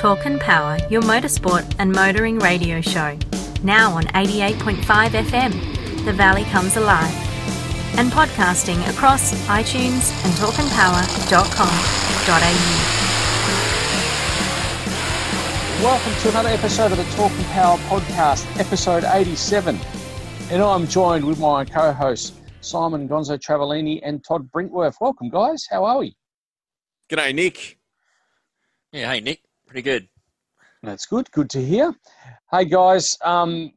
Talk and Power, your motorsport and motoring radio show. Now on 88.5 FM, The Valley Comes Alive. And podcasting across iTunes and talkandpower.com.au. Welcome to another episode of the Talk and Power podcast, episode 87. And I'm joined with my co hosts, Simon Gonzo Travellini and Todd Brinkworth. Welcome, guys. How are we? G'day, Nick. Yeah, hey Nick, pretty good. That's good. Good to hear. Hey guys, um,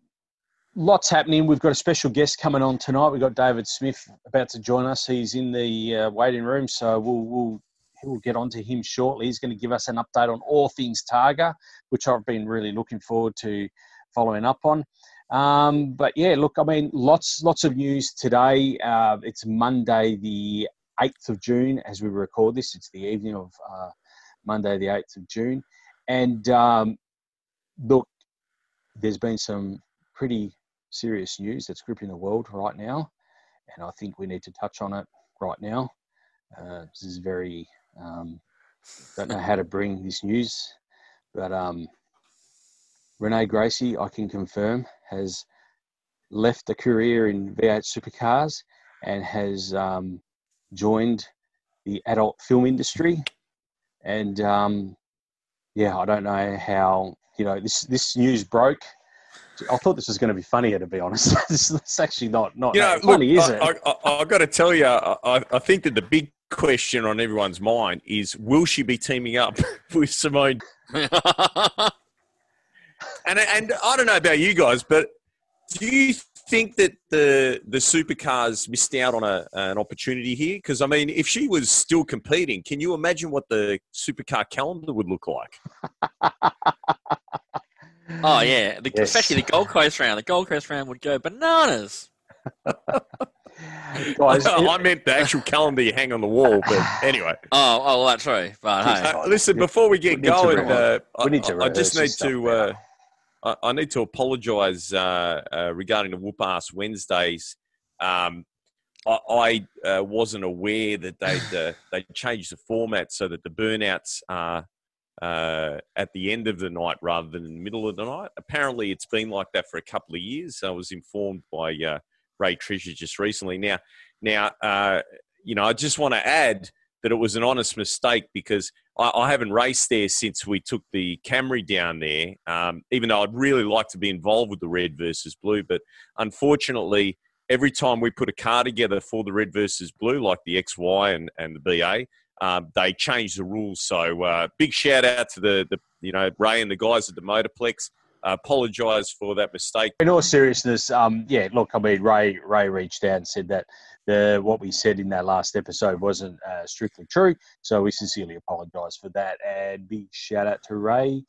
lots happening. We've got a special guest coming on tonight. We've got David Smith about to join us. He's in the uh, waiting room, so we'll, we'll we'll get on to him shortly. He's going to give us an update on all things Targa, which I've been really looking forward to following up on. Um, but yeah, look, I mean, lots lots of news today. Uh, it's Monday, the eighth of June, as we record this. It's the evening of uh, Monday, the 8th of June. And um, look, there's been some pretty serious news that's gripping the world right now. And I think we need to touch on it right now. Uh, this is very, um, don't know how to bring this news, but um, Renee Gracie, I can confirm, has left a career in V8 supercars and has um, joined the adult film industry and um, yeah, I don't know how you know this this news broke. I thought this was going to be funnier, to be honest. this is actually not not you know, funny, look, is it? I, I, have got to tell you, I, I think that the big question on everyone's mind is: Will she be teaming up with Simone? and and I don't know about you guys, but do you think that the the supercars missed out on a, an opportunity here? Because I mean, if she was still competing, can you imagine what the supercar calendar would look like? oh yeah, the, yes. especially the Gold Coast round. The Gold Coast round would go bananas. Guys, I meant the actual calendar you hang on the wall, but anyway. Oh, oh, well, that's right. But hey. Uh, listen, before we get we going, uh, I, I, just need to. I, I need to apologise uh, uh, regarding the whoop ass Wednesdays. Um, I, I uh, wasn't aware that they'd uh, they changed the format so that the burnouts are uh, at the end of the night rather than in the middle of the night. Apparently, it's been like that for a couple of years. I was informed by uh, Ray Treasure just recently. Now, now, you know, I just want to add that it was an honest mistake because I, I, haven't raced there since we took the Camry down there. Um, even though I'd really like to be involved with the red versus blue, but unfortunately, every time we put a car together for the red versus blue, like the XY and, and the BA, um, they changed the rules. So uh, big shout out to the, the you know Ray and the guys at the Motorplex. Uh, apologise for that mistake. In all seriousness, um, yeah, look, I mean, Ray Ray reached out and said that the what we said in that last episode wasn't uh, strictly true. So we sincerely apologise for that. And big shout out to Ray.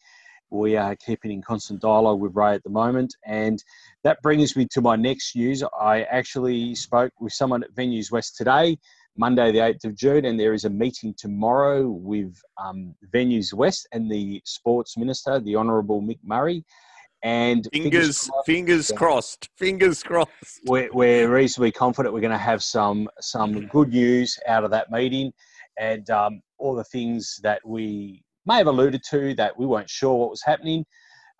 We are keeping in constant dialogue with Ray at the moment. And that brings me to my next news. I actually spoke with someone at Venues West today, Monday, the 8th of June, and there is a meeting tomorrow with um, Venues West and the Sports Minister, the Honourable Mick Murray. And fingers, fingers crossed, fingers crossed. We're, we're reasonably confident we're going to have some some good news out of that meeting, and um, all the things that we may have alluded to that we weren't sure what was happening.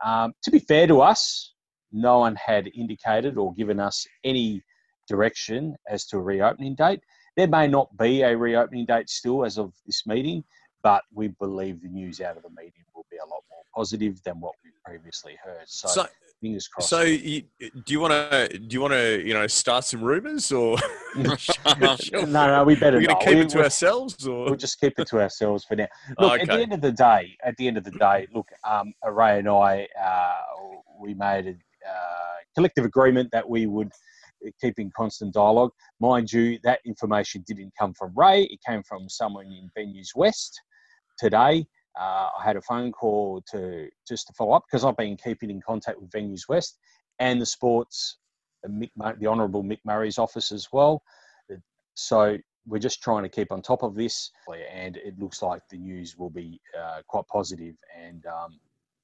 Um, to be fair to us, no one had indicated or given us any direction as to a reopening date. There may not be a reopening date still as of this meeting, but we believe the news out of the meeting will be a lot positive than what we previously heard. So, so fingers crossed. So, you, do you want to do you want to you know start some rumors or? no, no, we better. We're going to keep we, it to ourselves, or we'll just keep it to ourselves for now. Look, okay. at the end of the day, at the end of the day, look, um, Ray and I, uh, we made a uh, collective agreement that we would keep in constant dialogue. Mind you, that information didn't come from Ray; it came from someone in Venues West today. Uh, I had a phone call to just to follow up because I've been keeping in contact with Venues West and the sports, the, Mick, the Honourable Mick Murray's office as well. So we're just trying to keep on top of this, and it looks like the news will be uh, quite positive. And um,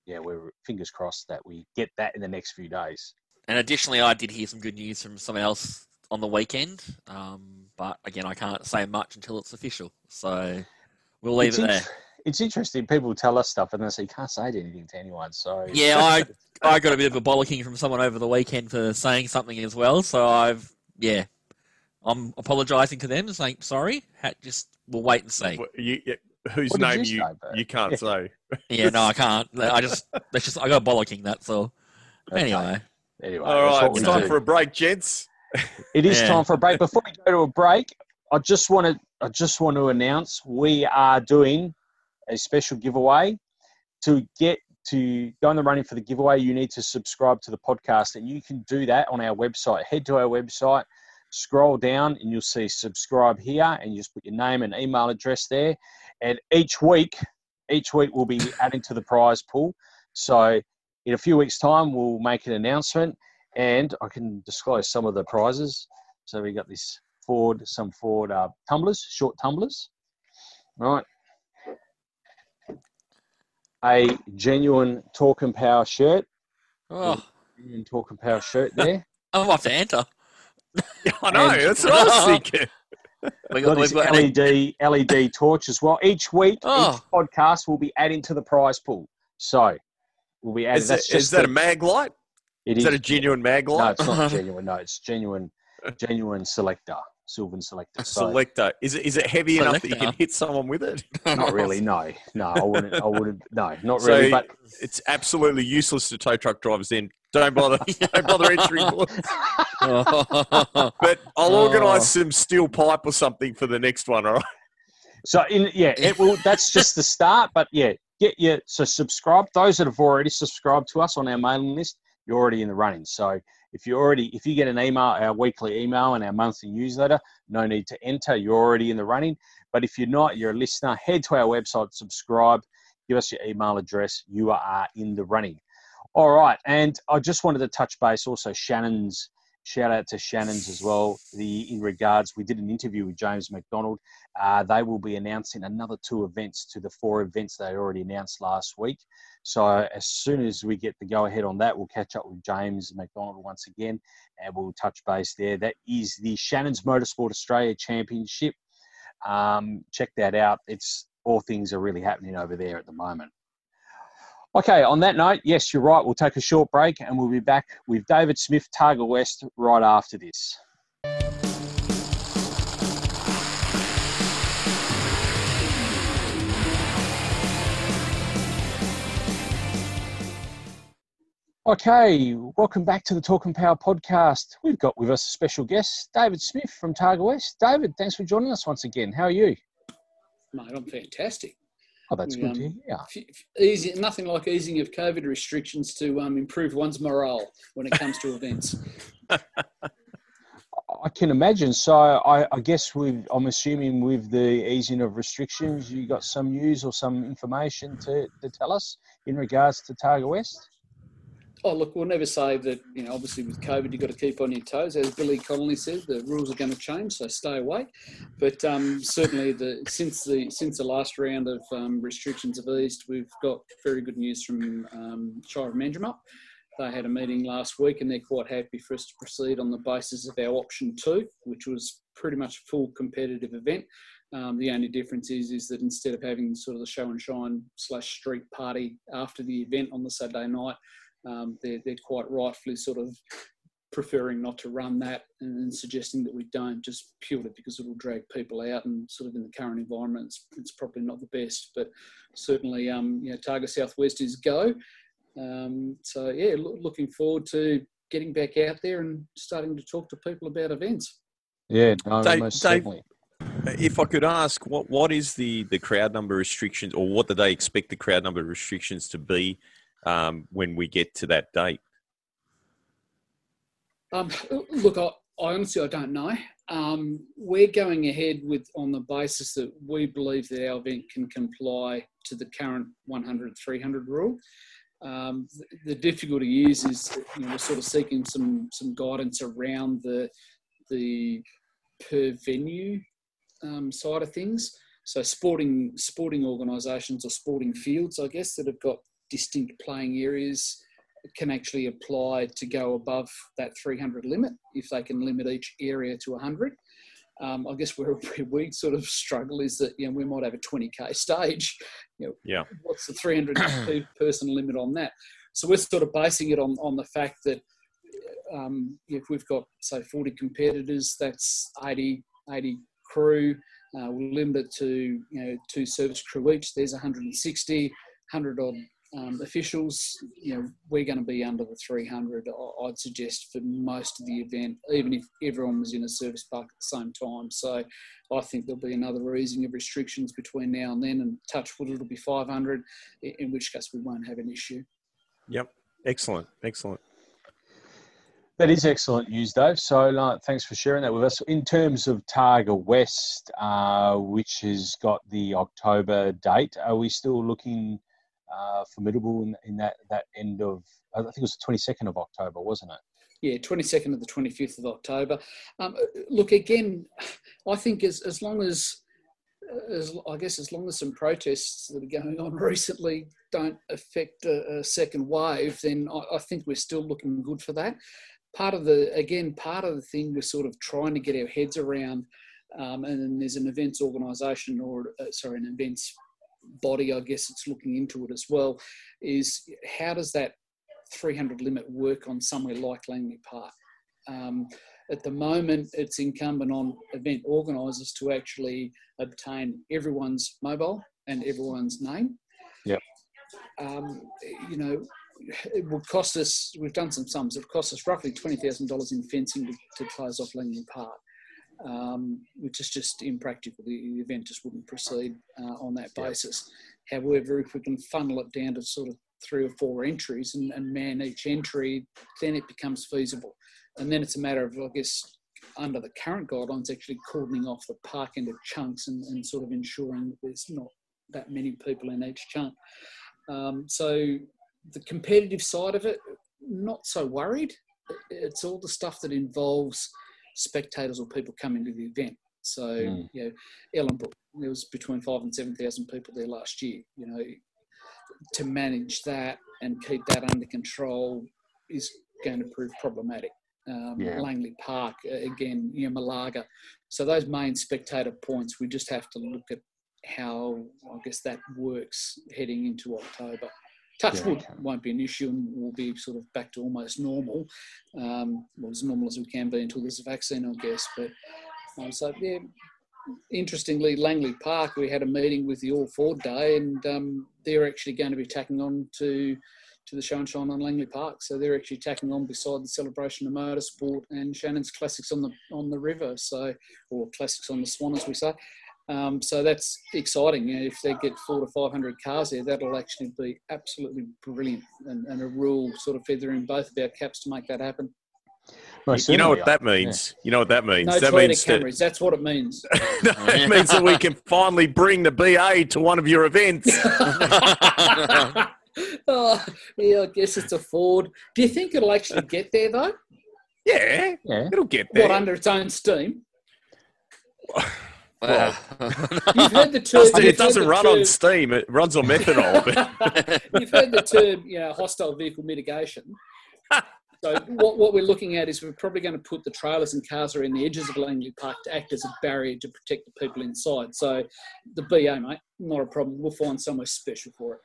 yeah, we're fingers crossed that we get that in the next few days. And additionally, I did hear some good news from someone else on the weekend, um, but again, I can't say much until it's official. So we'll leave it's it there it's interesting. People tell us stuff and they say you can't say anything to anyone. So yeah, I I got a bit of a bollocking from someone over the weekend for saying something as well. So I've yeah, I'm apologising to them, saying sorry. Just we'll wait and see. You, whose name you you, you can't yeah. say? Yeah, no, I can't. I just that's just I got bollocking. That's all. Okay. Anyway, anyway, all right, it's time do. for a break, gents. It is yeah. time for a break. Before we go to a break, I just want to I just want to announce we are doing a special giveaway. To get to go in the running for the giveaway, you need to subscribe to the podcast, and you can do that on our website. Head to our website, scroll down, and you'll see subscribe here, and you just put your name and email address there. And each week, each week we'll be adding to the prize pool. So in a few weeks' time, we'll make an announcement, and I can disclose some of the prizes. So we got this Ford, some Ford uh, tumblers, short tumblers, right? A genuine Talk and Power shirt. Oh, genuine Talk and Power shirt there. I'm off to enter. I know. And, that's what I was thinking. We got, got got LED LED torch as well. Each week, oh. each podcast will be adding to the prize pool. So we'll be adding. Is, that's just that a mag light? It is, is that a genuine mag light? No, it's not genuine. No, it's genuine. Genuine selector. Sylvan Selector. So, selector. Is it is it heavy selector. enough that you can hit someone with it? not really. No, no. I wouldn't. I wouldn't. No, not so really. But it's absolutely useless to tow truck drivers. Then don't bother. don't bother entering. but I'll organise oh. some steel pipe or something for the next one. All right. So in yeah, it will. That's just the start. But yeah, get your so subscribe. Those that have already subscribed to us on our mailing list, you're already in the running. So if you already if you get an email, our weekly email and our monthly newsletter, no need to enter. You're already in the running. But if you're not, you're a listener, head to our website, subscribe, give us your email address. You are in the running. All right, and I just wanted to touch base also Shannon's shout out to Shannon's as well. The in regards, we did an interview with James McDonald. Uh, they will be announcing another two events to the four events they already announced last week. So as soon as we get the go ahead on that, we'll catch up with James McDonald once again, and we'll touch base there. That is the Shannon's Motorsport Australia Championship. Um, check that out. It's all things are really happening over there at the moment. Okay, on that note, yes, you're right. We'll take a short break and we'll be back with David Smith, Targa West, right after this. Okay, welcome back to the Talk and Power podcast. We've got with us a special guest, David Smith from Targa West. David, thanks for joining us once again. How are you? Mate, I'm fantastic. Oh, that's good um, to hear. Easy, nothing like easing of COVID restrictions to um, improve one's morale when it comes to events. I can imagine. So I, I guess with I'm assuming with the easing of restrictions, you got some news or some information to, to tell us in regards to Targa West. Oh, look, we'll never say that, you know, obviously with COVID, you've got to keep on your toes. As Billy Connolly said, the rules are going to change, so stay away. But um, certainly, the, since the since the last round of um, restrictions have eased, we've got very good news from um, Shire of Manjimup. They had a meeting last week and they're quite happy for us to proceed on the basis of our option two, which was pretty much a full competitive event. Um, the only difference is is that instead of having sort of the show and shine slash street party after the event on the Saturday night, um, they're, they're quite rightfully sort of preferring not to run that and suggesting that we don't just purely because it'll drag people out and sort of in the current environment it's, it's probably not the best. But certainly um, you know Targa Southwest is go. Um, so yeah lo- looking forward to getting back out there and starting to talk to people about events. Yeah no, Dave, most Dave, certainly. if I could ask, what what is the the crowd number restrictions, or what do they expect the crowd number restrictions to be um, when we get to that date? Um, look, I, I, honestly I don't know. Um, we're going ahead with on the basis that we believe that our event can comply to the current 100 300 rule. Um, the, the, difficulty is is you know, we're sort of seeking some some guidance around the the per venue um, side of things. So sporting sporting organisations or sporting fields, I guess, that have got distinct playing areas can actually apply to go above that 300 limit if they can limit each area to 100. Um, I guess where we sort of struggle is that you know we might have a 20k stage. You know, yeah. What's the 300 person limit on that? So we're sort of basing it on on the fact that um, if we've got say 40 competitors, that's 80 80 crew. Uh, we'll limit it to you know two service crew each. There's 160, 100 odd um, officials. You know we're going to be under the 300. I'd suggest for most of the event, even if everyone was in a service park at the same time. So I think there'll be another easing of restrictions between now and then, and touch wood it'll be 500. In which case we won't have an issue. Yep. Excellent. Excellent. That is excellent news, Dave. So uh, thanks for sharing that with us. In terms of Targa West, uh, which has got the October date, are we still looking uh, formidable in, in, that, that end of, I think it was the 22nd of October, wasn't it? Yeah, 22nd of the 25th of October. Um, look, again, I think as, as long as, as, I guess, as long as some protests that are going on recently don't affect a, a second wave, then I, I think we're still looking good for that part of the again part of the thing we're sort of trying to get our heads around um, and there's an events organization or uh, sorry an events body i guess it's looking into it as well is how does that 300 limit work on somewhere like langley park? Um, at the moment it's incumbent on event organizers to actually obtain everyone's mobile and everyone's name. Yep. Um, you know it would cost us, we've done some sums, it would cost us roughly $20,000 in fencing to, to close off Langley Park, um, which is just impractical. The, the event just wouldn't proceed uh, on that basis. Yeah. However, if we can funnel it down to sort of three or four entries and, and man each entry, then it becomes feasible. And then it's a matter of, I guess, under the current guidelines, actually cordoning off the park into chunks and, and sort of ensuring that there's not that many people in each chunk. Um, so the competitive side of it, not so worried. It's all the stuff that involves spectators or people coming to the event. So, mm. you know, Ellenbrook, there was between five and 7,000 people there last year. You know, to manage that and keep that under control is going to prove problematic. Um, yeah. Langley Park, again, you know, Malaga. So those main spectator points, we just have to look at how, I guess, that works heading into October touch wood yeah. won't be an issue and we'll be sort of back to almost normal, um, well, as normal as we can be until there's a vaccine, I guess. But um, so, yeah, interestingly, Langley Park, we had a meeting with the All Ford Day and um, they're actually going to be tacking on to to the show and shine on Langley Park. So they're actually tacking on beside the celebration of motorsport and Shannon's classics on the on the river. So or classics on the Swan, as we say. Um, so that's exciting. You know, if they get four to 500 cars there, that'll actually be absolutely brilliant and, and a real sort of feather in both of our caps to make that happen. you know what that means? Yeah. You know what that means? No that means Camrys. That, That's what it means. no, it means that we can finally bring the BA to one of your events. oh, yeah, I guess it's a Ford. Do you think it'll actually get there though? Yeah, yeah. it'll get there. What under its own steam? Well, you've heard the term. It doesn't run term, on steam; it runs on methanol. you've heard the term, you know, hostile vehicle mitigation. So what, what we're looking at is we're probably going to put the trailers and cars around the edges of Langley Park to act as a barrier to protect the people inside. So the BA, mate, not a problem. We'll find somewhere special for it.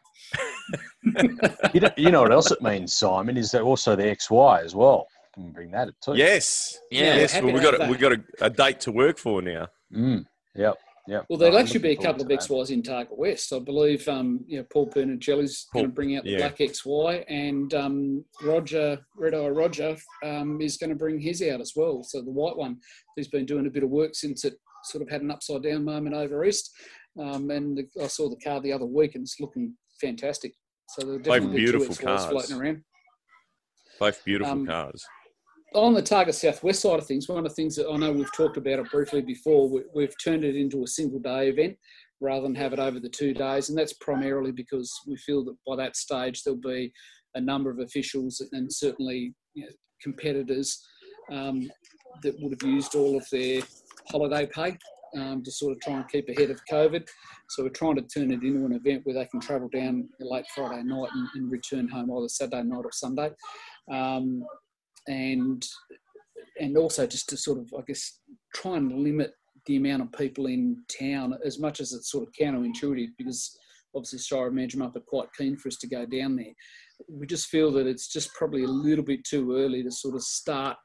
you, know, you know what else it means, Simon? Is that also the XY as well? Can bring that too. Yes, yeah, yes. Well, we've got a, we've got a, a, date to work for now. Mm. Yep. Yep. Well, there'll actually be a couple of XYs in Targa West. I believe um, you know, Paul Pernangelli's going to bring out the yeah. black XY, and um, Roger, Red Eye Roger, um, is going to bring his out as well. So the white one, he's been doing a bit of work since it sort of had an upside down moment over east. Um, and I saw the car the other week, and it's looking fantastic. So there are definitely Both beautiful cars floating around. Both beautiful um, cars on the Targa Southwest side of things, one of the things that I know we've talked about it briefly before, we, have turned it into a single day event rather than have it over the two days. And that's primarily because we feel that by that stage there'll be a number of officials and certainly you know, competitors um, that would have used all of their holiday pay um, to sort of try and keep ahead of COVID. So we're trying to turn it into an event where they can travel down late Friday night and, and return home either Saturday night or Sunday. Um, and and also just to sort of I guess try and limit the amount of people in town, as much as it's sort of counterintuitive, because obviously Shire Manjimup are quite keen for us to go down there. We just feel that it's just probably a little bit too early to sort of start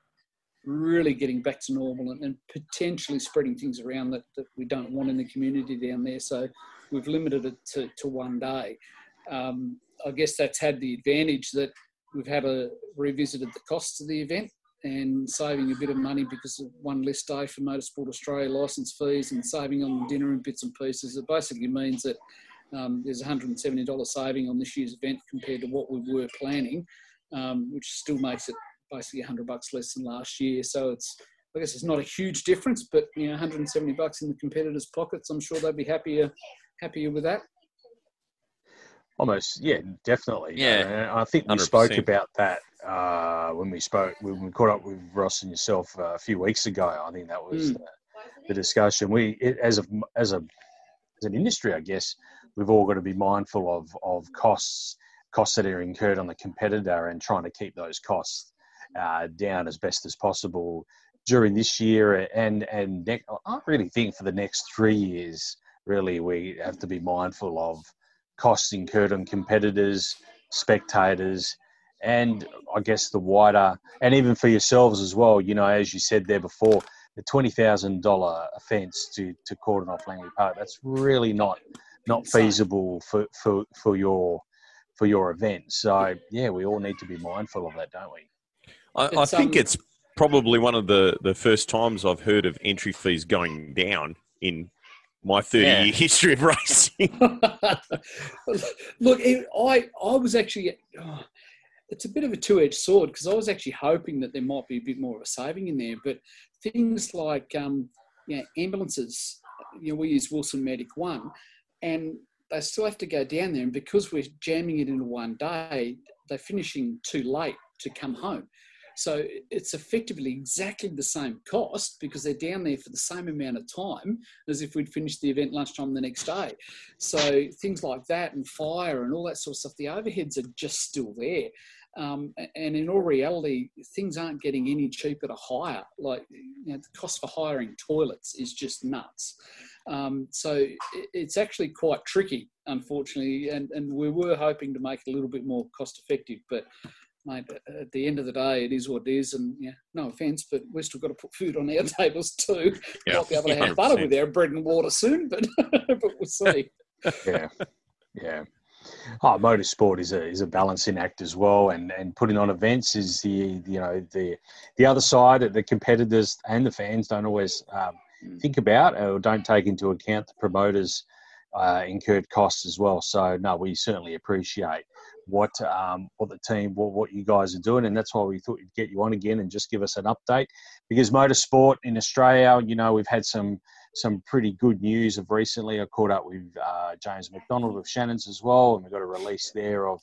really getting back to normal and, and potentially spreading things around that, that we don't want in the community down there. So we've limited it to, to one day. Um, I guess that's had the advantage that we've had a revisited the costs of the event and saving a bit of money because of one less day for Motorsport Australia licence fees and saving on dinner and bits and pieces. It basically means that um, there's $170 saving on this year's event compared to what we were planning, um, which still makes it basically 100 bucks less than last year. So it's I guess it's not a huge difference, but you know, 170 bucks in the competitors' pockets. I'm sure they'd be happier happier with that. Almost, yeah, definitely. Yeah, uh, I think we 100%. spoke about that uh, when we spoke when we caught up with Ross and yourself uh, a few weeks ago. I think that was mm. the, the, discussion. We, it, as a as a as an industry, I guess we've all got to be mindful of of costs costs that are incurred on the competitor and trying to keep those costs uh, down as best as possible during this year and and ne- I really think for the next three years. Really, we have to be mindful of costs incurred on competitors, spectators, and I guess the wider, and even for yourselves as well. You know, as you said there before, the twenty thousand dollar offence to to cordon off Langley Park. That's really not not feasible for for for your for your event. So yeah, we all need to be mindful of that, don't we? I, I think um, it's probably one of the the first times I've heard of entry fees going down in my 30 yeah. year history of racing. Look, I I was actually. Oh, it's a bit of a two-edged sword because I was actually hoping that there might be a bit more of a saving in there, but things like um, you know, ambulances, you know, we use Wilson Medic One, and they still have to go down there, and because we're jamming it into one day, they're finishing too late to come home. So it's effectively exactly the same cost because they're down there for the same amount of time as if we'd finished the event lunchtime the next day. So things like that and fire and all that sort of stuff, the overheads are just still there. Um, and in all reality, things aren't getting any cheaper to hire. Like you know, the cost for hiring toilets is just nuts. Um, so it's actually quite tricky, unfortunately. And, and we were hoping to make it a little bit more cost effective, but mate, at the end of the day, it is what it is. And yeah, no offence, but we've still got to put food on our tables too. Yeah, Might be able to have 100%. butter with our bread and water soon, but but we'll see. yeah, yeah. Oh, motorsport is a is a balancing act as well, and, and putting on events is the you know the the other side that the competitors and the fans don't always um, mm. think about or don't take into account the promoters' uh, incurred costs as well. So no, we certainly appreciate what um, what the team, what, what you guys are doing, and that's why we thought we'd get you on again and just give us an update. Because motorsport in Australia, you know, we've had some some pretty good news of recently. I caught up with uh, James McDonald of Shannon's as well, and we've got a release there of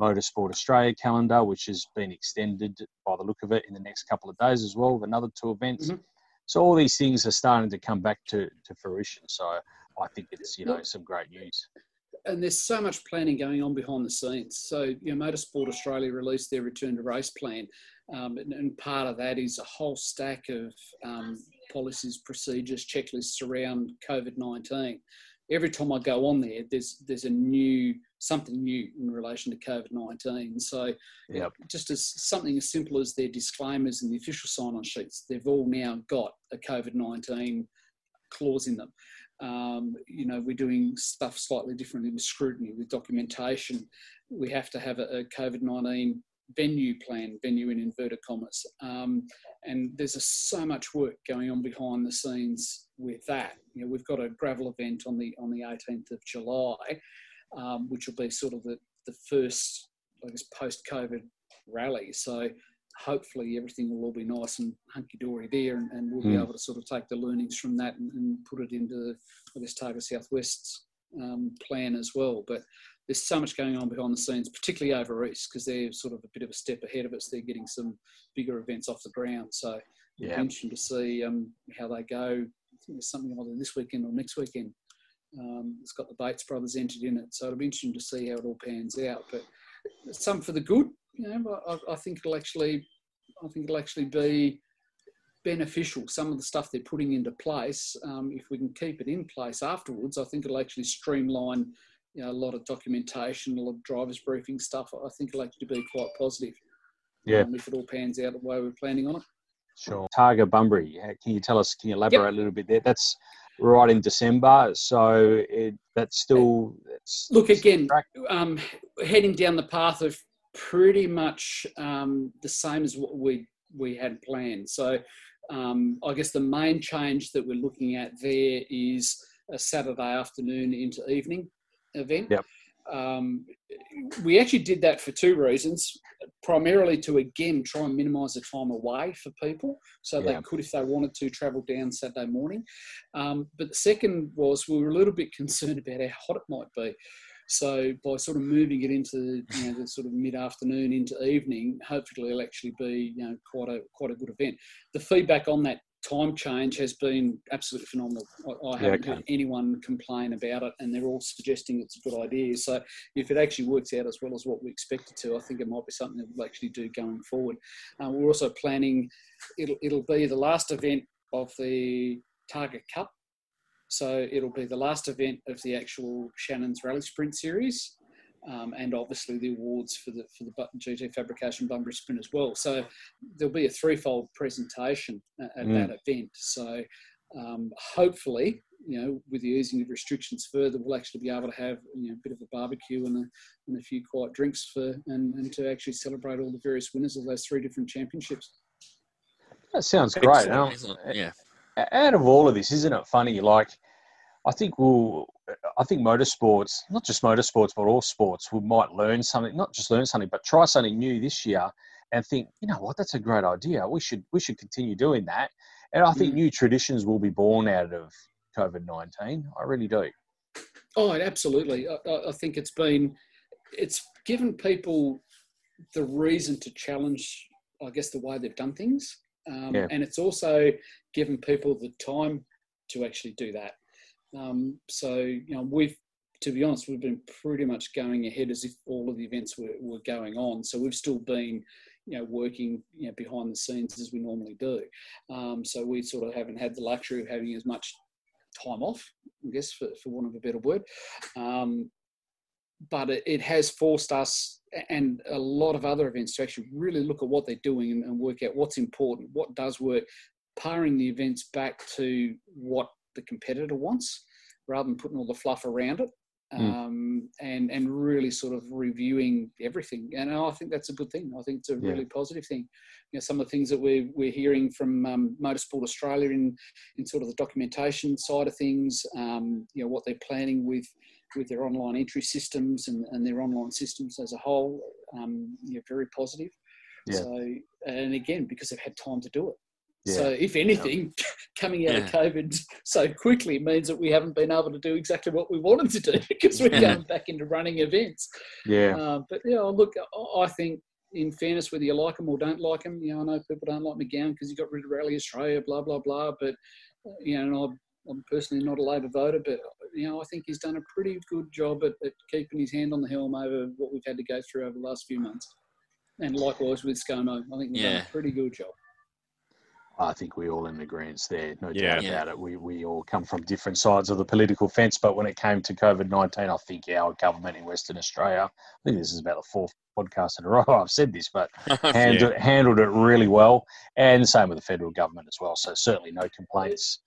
Motorsport Australia calendar, which has been extended by the look of it in the next couple of days as well with another two events. Mm-hmm. So all these things are starting to come back to, to fruition. So I think it's you know some great news and there's so much planning going on behind the scenes. So, you know, Motorsport Australia released their return to race plan, um, and, and, part of that is a whole stack of um, policies, procedures, checklists around COVID nineteen. Every time I go on there, there's there's a new something new in relation to COVID nineteen. So, yep. just as something as simple as their disclaimers and the official sign-on sheets, they've all now got a COVID nineteen clause in them. Um, you know, we're doing stuff slightly differently with scrutiny, with documentation. We have to have a, a COVID 19 venue plan, venue in inverted commas. Um, and there's a, so much work going on behind the scenes with that. You know, we've got a gravel event on the on the 18th of July, um, which will be sort of the, the first, I guess, post COVID rally. So hopefully everything will all be nice and hunky dory there, and, and we'll mm. be hmm. able to sort of take the learnings from that and, and put it into, I guess, Targa Southwest's um, plan as well. But there's so much going on behind the scenes, particularly over east, because they're sort of a bit of a step ahead of us. They're getting some bigger events off the ground, so yeah. it'll be interesting to see um, how they go. I think there's something either this weekend or next weekend. Um, it's got the Bates brothers entered in it, so it'll be interesting to see how it all pans out. But some for the good, you know, I, I think it'll actually, I think it'll actually be beneficial. Some of the stuff they're putting into place, um, if we can keep it in place afterwards, I think it'll actually streamline you know, a lot of documentation, a lot of drivers briefing stuff. I think it'll actually be quite positive. Yeah. Um, if it all pans out the way we're planning on it. Sure. Targa Bunbury, can you tell us, can you elaborate yep. a little bit there? That's right in December, so it, that's still. It's, Look, again, um, heading down the path of pretty much um, the same as what we, we had planned. So um, I guess the main change that we're looking at there is a Saturday afternoon into evening event. Yep. Um, we actually did that for two reasons. Primarily to again try and minimise the time away for people, so yeah. they could, if they wanted to, travel down Saturday morning. Um, but the second was we were a little bit concerned about how hot it might be. So by sort of moving it into you know, the sort of mid-afternoon into evening, hopefully it'll actually be you know quite a quite a good event. The feedback on that time change has been absolutely phenomenal. I, I haven't yeah, okay. heard anyone complain about it, and they're all suggesting it's a good idea. So if it actually works out as well as what we expected to, I think it might be something that we'll actually do going forward. Uh, we're also planning; it'll it'll be the last event of the Targa Cup. So it'll be the last event of the actual Shannon's Rally Sprint Series um, and obviously the awards for the for the GT Fabrication Bunbury Sprint as well. So there'll be a threefold presentation at, at mm. that event. So um, hopefully, you know, with the easing of restrictions further, we'll actually be able to have you know, a bit of a barbecue and a, and a few quiet drinks for and, and to actually celebrate all the various winners of those three different championships. That sounds great. yeah. Out of all of this, isn't it funny? Like, I think we'll I think motorsports, not just motorsports, but all sports, we might learn something, not just learn something, but try something new this year and think, you know what, that's a great idea. We should we should continue doing that. And I think mm. new traditions will be born out of COVID nineteen. I really do. Oh, absolutely. I, I think it's been it's given people the reason to challenge, I guess, the way they've done things, um, yeah. and it's also given people the time to actually do that. Um, so, you know, we've, to be honest, we've been pretty much going ahead as if all of the events were, were going on. So we've still been, you know, working you know, behind the scenes as we normally do. Um, so we sort of haven't had the luxury of having as much time off, I guess, for, for want of a better word. Um, but it, it, has forced us and a lot of other events to actually really look at what they're doing and, and work out what's important, what does work, paring the events back to what the competitor wants rather than putting all the fluff around it hmm. um, mm. and and really sort of reviewing everything. And I think that's a good thing. I think it's a yeah. really positive thing. You know, some of the things that we're we're hearing from um, Motorsport Australia in in sort of the documentation side of things. Um, you know what they're planning with with their online entry systems and, and their online systems as a whole. Um, you know, very positive. Yeah. So and again because they've had time to do it. So, if anything, yeah. coming out yeah. of COVID so quickly means that we haven't been able to do exactly what we wanted to do because we're going back into running events. Yeah. Uh, but yeah, look, I think in fairness, whether you like them or don't like them, you know, I know people don't like McGowan because he got rid of Rally Australia, blah blah blah. But you know, I'm, I'm personally not a Labor voter, but you know, I think he's done a pretty good job at, at keeping his hand on the helm over what we've had to go through over the last few months. And likewise with ScoMo, I think we've yeah. done a pretty good job. I think we're all in agreement there, no yeah. doubt about it. We, we all come from different sides of the political fence, but when it came to COVID 19, I think our government in Western Australia, I think this is about the fourth podcast in a row I've said this, but handled, yeah. handled it really well. And same with the federal government as well. So certainly no complaints.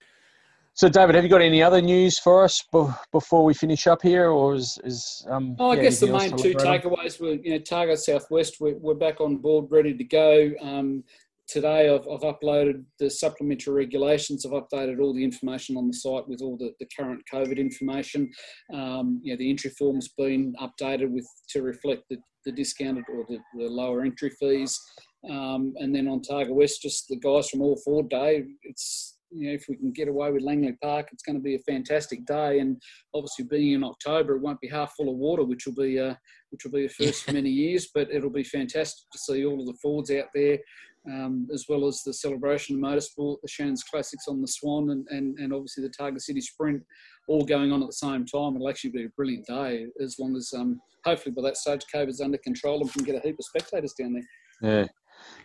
So, David, have you got any other news for us before we finish up here, or is, is um? Oh, I yeah, guess the main two takeaways were, you know, Targa Southwest. We're, we're back on board, ready to go. Um, today I've, I've, uploaded the supplementary regulations. I've updated all the information on the site with all the, the current COVID information. Um, you know, the entry form's been updated with to reflect the, the discounted or the, the lower entry fees. Um, and then on Targa West, just the guys from All Ford Day. It's you know, if we can get away with Langley Park, it's going to be a fantastic day. And obviously, being in October, it won't be half full of water, which will be uh, which will be a first for many years. But it'll be fantastic to see all of the Fords out there um, as well as the celebration of motorsport, the Shannon's Classics on the Swan, and, and, and obviously the Targa City Sprint, all going on at the same time. It'll actually be a brilliant day as long as, um, hopefully, by that stage, COVID's under control and we can get a heap of spectators down there. Yeah.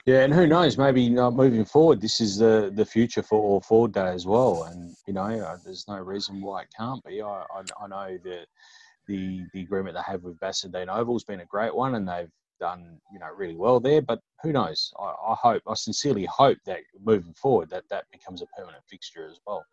Yeah, and who knows? Maybe not moving forward, this is the the future for all Ford Day as well. And you know, uh, there's no reason why it can't be. I I, I know that the the agreement they have with Bassendean Oval has been a great one, and they've done you know really well there. But who knows? I, I hope, I sincerely hope that moving forward, that that becomes a permanent fixture as well.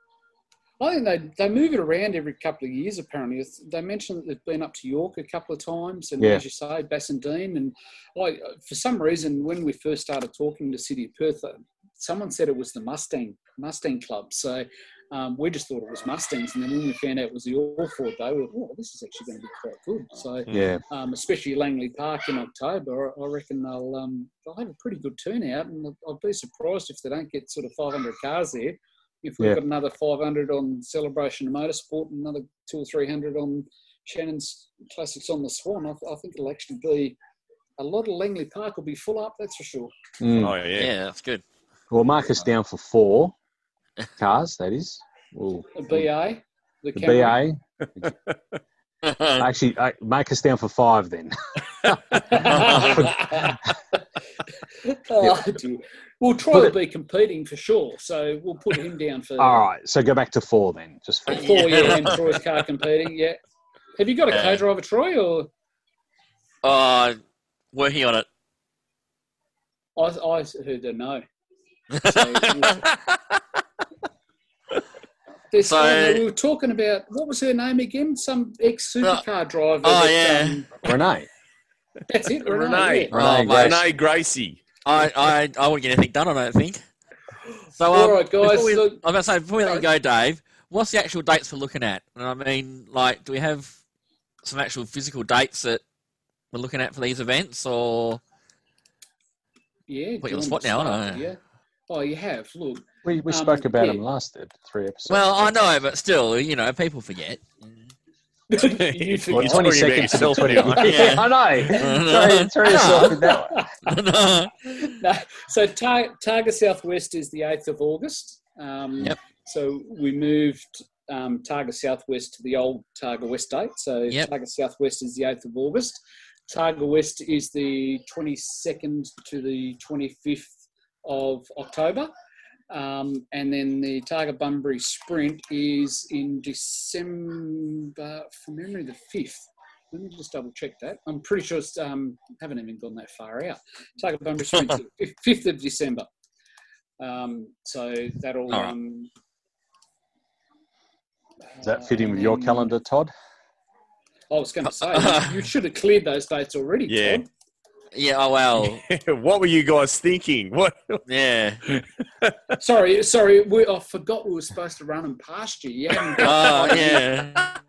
I think they, they move it around every couple of years. Apparently, they mentioned that they've been up to York a couple of times, and yeah. as you say, Bassendean. And I, for some reason, when we first started talking to City of Perth, uh, someone said it was the Mustang Mustang Club. So um, we just thought it was Mustangs, and then when we found out it was the All Ford Day, we thought, "Oh, this is actually going to be quite good." So, yeah, um, especially Langley Park in October, I reckon they'll um, they'll have a pretty good turnout, and I'd be surprised if they don't get sort of 500 cars there if we've yeah. got another 500 on Celebration of Motorsport and another two or 300 on Shannon's Classics on the Swan, I, I think it'll actually be a lot of Langley Park will be full up, that's for sure. Mm. Oh, yeah. Yeah, that's good. Well, mark us down for four cars, that is. We'll, a BA. The, the BA. Actually, uh, make us down for five then. oh, Well, Troy will be competing for sure, so we'll put him down for. All right, so go back to four then, just for four. Yeah, and Troy's car competing. Yeah, have you got a co-driver, Troy, or? Uh, working on it. I I heard a no. So, There's so, we were talking about what was her name again? Some ex supercar driver. Oh that, yeah, um, Renee. That's it, Renee. Renee, yeah. Renee, oh, Renee Gracie. I, I, I wouldn't get anything done. I don't think. So, um, all right, guys. We, look, I'm about to say before we let you go, Dave. What's the actual dates we're looking at? And I mean, like, do we have some actual physical dates that we're looking at for these events, or? Yeah. Put you on the spot now, I Yeah. Oh, you have. Look, we, we um, spoke about yeah. them last three episodes. Well, I know, but still, you know, people forget. you forget. 20 seconds to 20. yeah, I know. Throw, yourself in that one. no. So Tar- Targa Southwest is the 8th of August. Um, yep. So we moved um, Targa Southwest to the old Targa West date. So yep. Targa Southwest is the 8th of August. Targa West is the 22nd to the 25th of October. Um, and then the Targa Bunbury Sprint is in December, from memory, the 5th. Let me just double check that. I'm pretty sure it's, um, haven't even gone that far out. Targa Bunbury Sprint, 5th of December. Um, so that'll. Right. Um, Does that fit in with your calendar, Todd? I was going to say, you should have cleared those dates already, yeah. Todd. Yeah. Oh well. what were you guys thinking? What? Yeah. sorry, sorry. We, I forgot we were supposed to run them past you. You haven't got, oh yeah.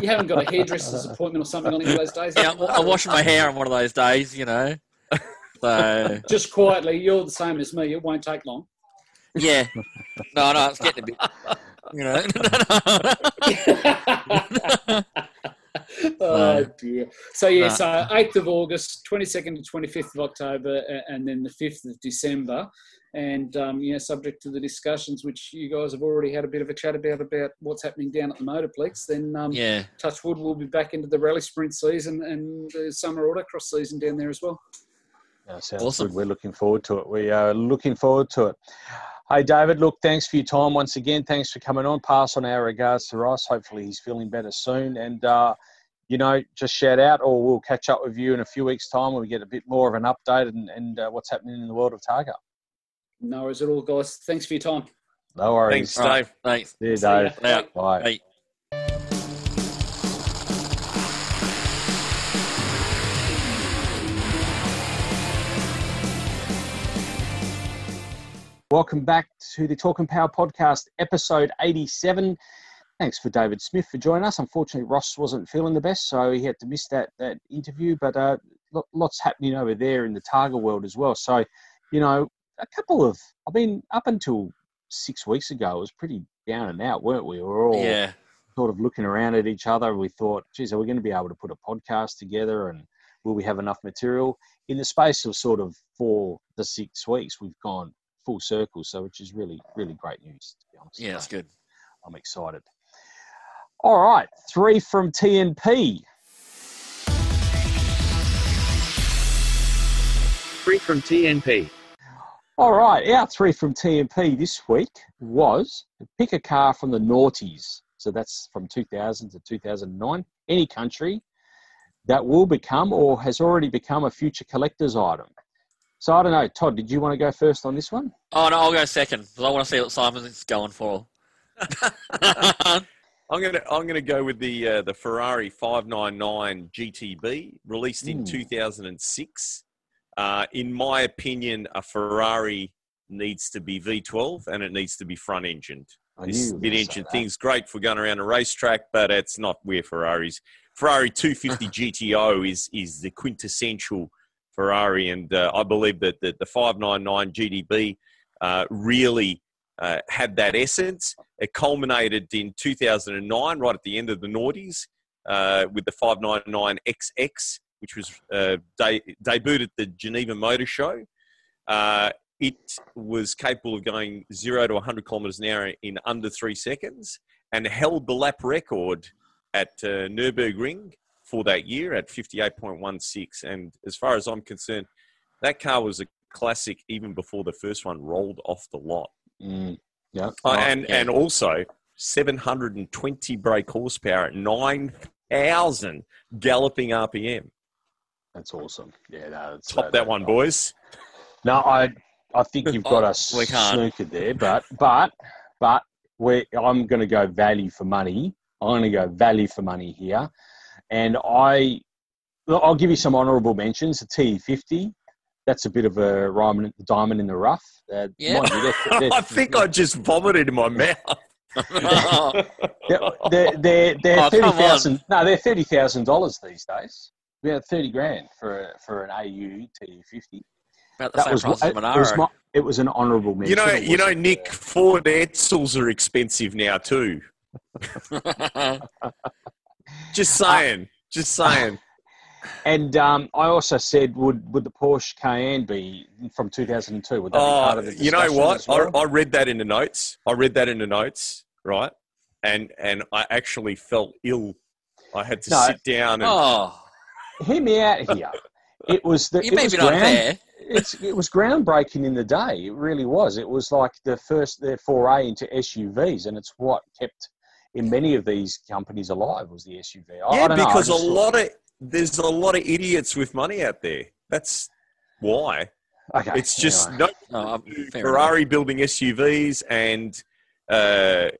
You haven't got a hairdresser's appointment or something on any of those days. Yeah, I wash my hair on one of those days. You know. So just quietly, you're the same as me. It won't take long. Yeah. No, no, it's getting a bit. You know. Oh dear. So yeah, so eighth of August, twenty second to twenty fifth of October, and then the fifth of December. And um, you know, subject to the discussions which you guys have already had a bit of a chat about about what's happening down at the Motorplex, then um, yeah, Touchwood will be back into the rally sprint season and the summer autocross season down there as well. Yeah, sounds awesome. good. We're looking forward to it. We are looking forward to it. Hey, David, look, thanks for your time once again. Thanks for coming on. Pass on our regards to Ross. Hopefully, he's feeling better soon. And uh, you know, just shout out, or we'll catch up with you in a few weeks' time when we get a bit more of an update and, and uh, what's happening in the world of Targa. No worries at all, guys. Thanks for your time. No worries. Thanks, Dave. Right. Thanks. See you, Dave. See ya. Bye. Bye. Welcome back to the Talk and Power podcast, episode 87 thanks for David Smith for joining us. Unfortunately, Ross wasn't feeling the best, so he had to miss that that interview. But uh, lots happening over there in the Targa world as well. So, you know, a couple of I mean, up until six weeks ago, it was pretty down and out, weren't we? We were all yeah. sort of looking around at each other. We thought, geez, are we going to be able to put a podcast together and will we have enough material? In the space of sort of four to six weeks, we've gone full circle, so which is really, really great news, to be honest. Yeah, that's good. I'm excited. All right, three from TNP. three from TNP. All right, our three from TNP this week was pick a car from the noughties. So that's from 2000 to 2009. Any country that will become or has already become a future collector's item. So I don't know, Todd. Did you want to go first on this one? Oh no, I'll go second because I want to see what Simon's going for. I'm gonna I'm gonna go with the uh, the Ferrari 599 GTB released in 2006. Uh, in my opinion, a Ferrari needs to be V12 and it needs to be front engined. This mid engine thing's great for going around a racetrack, but it's not where Ferraris. Ferrari 250 GTO is is the quintessential Ferrari, and uh, I believe that the, the 599 GTB uh, really uh, had that essence. It culminated in 2009, right at the end of the noughties, uh, with the 599 XX, which was uh, de- debuted at the Geneva Motor Show. Uh, it was capable of going zero to 100 kilometers an hour in under three seconds and held the lap record at uh, Nürburgring for that year at 58.16. And as far as I'm concerned, that car was a classic even before the first one rolled off the lot. Mm, yeah. Uh, and, yeah. and also 720 brake horsepower at 9,000 galloping RPM. That's awesome. Yeah, no, top uh, that one, boys. No, I I think you've got oh, a snooker there, but but but we I'm going to go value for money. I'm going to go value for money here. And I, I'll give you some honourable mentions. The T50, that's a bit of a diamond in the rough. Uh, yeah. You, they're, they're, I think I just vomited in my mouth. they're, they're, they're oh, thirty thousand. No, they're thirty thousand dollars these days. We had thirty grand for a, for an AU T fifty. About the that same was, price as Monaro. It was, my, it was an honourable mention. You know, you know, Nick Ford Edsels are expensive now too. Just uh, saying. just saying. And um, I also said, would would the Porsche Cayenne be from 2002? Would that oh, be part of the You know what? Well? I, I read that in the notes. I read that in the notes, right? And and I actually felt ill. I had to no. sit down and. Oh. Hear me out here. It was the. You it was ground, it's, it was groundbreaking in the day. It really was. It was like the first their foray into SUVs, and it's what kept in many of these companies alive was the SUV. I, yeah, I because a lot of there's a lot of idiots with money out there. That's why. Okay. It's just anyway. no, Ferrari enough. building SUVs and uh,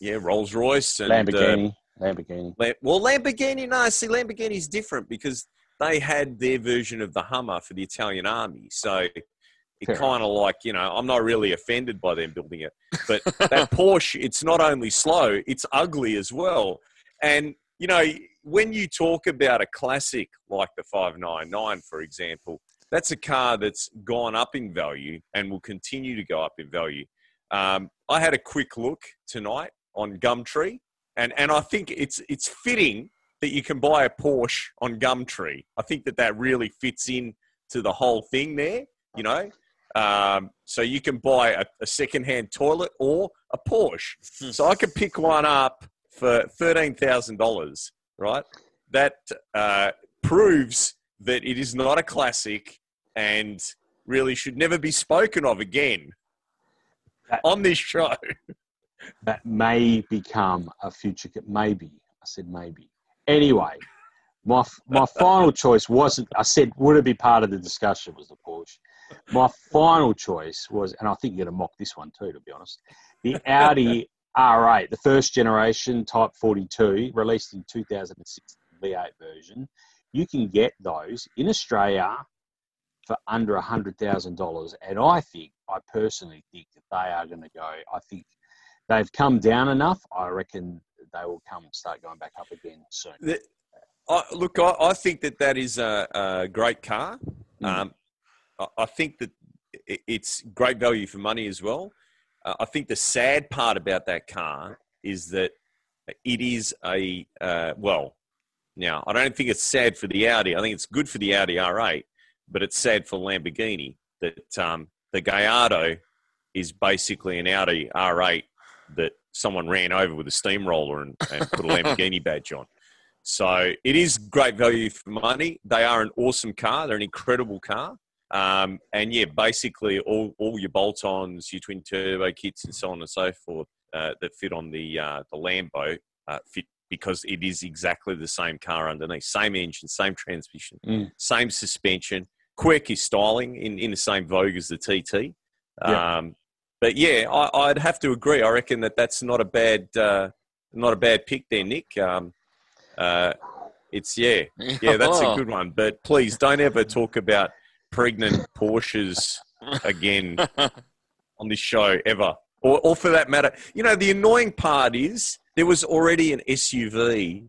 yeah, Rolls Royce and Lamborghini. Uh, Lamborghini. well, Lamborghini. No, see, Lamborghini's different because they had their version of the Hummer for the Italian army. So it kind of like you know i'm not really offended by them building it but that porsche it's not only slow it's ugly as well and you know when you talk about a classic like the 599 for example that's a car that's gone up in value and will continue to go up in value. Um, i had a quick look tonight on gumtree and, and i think it's it's fitting that you can buy a porsche on gumtree. I think that that really fits in to the whole thing there you know? Um, so you can buy a, a second-hand toilet or a Porsche. So I could pick one up for thirteen thousand dollars. Right? That uh, proves that it is not a classic and really should never be spoken of again that, on this show. That may become a future. Maybe I said maybe. Anyway, my my final choice wasn't. I said would it be part of the discussion was the Porsche. My final choice was, and I think you're going to mock this one too, to be honest, the Audi R8, the first generation Type 42, released in 2006, V8 version. You can get those in Australia for under $100,000. And I think, I personally think that they are going to go, I think they've come down enough. I reckon they will come start going back up again soon. The, I, look, I, I, think that that is a, a great car. Mm. Um, I think that it's great value for money as well. Uh, I think the sad part about that car is that it is a uh, well. Now, I don't think it's sad for the Audi. I think it's good for the Audi R8, but it's sad for Lamborghini that um, the Gallardo is basically an Audi R8 that someone ran over with a steamroller and, and put a Lamborghini badge on. So it is great value for money. They are an awesome car. They're an incredible car. Um, and yeah, basically all, all your bolt-ons, your twin turbo kits, and so on and so forth uh, that fit on the uh, the Lambo uh, fit because it is exactly the same car underneath, same engine, same transmission, mm. same suspension, quirky styling in, in the same vogue as the TT. Yeah. Um, but yeah, I, would have to agree. I reckon that that's not a bad uh, not a bad pick there, Nick. Um, uh, it's yeah, yeah, that's a good one. But please don't ever talk about pregnant Porsches again on this show ever, or, or for that matter. You know, the annoying part is there was already an SUV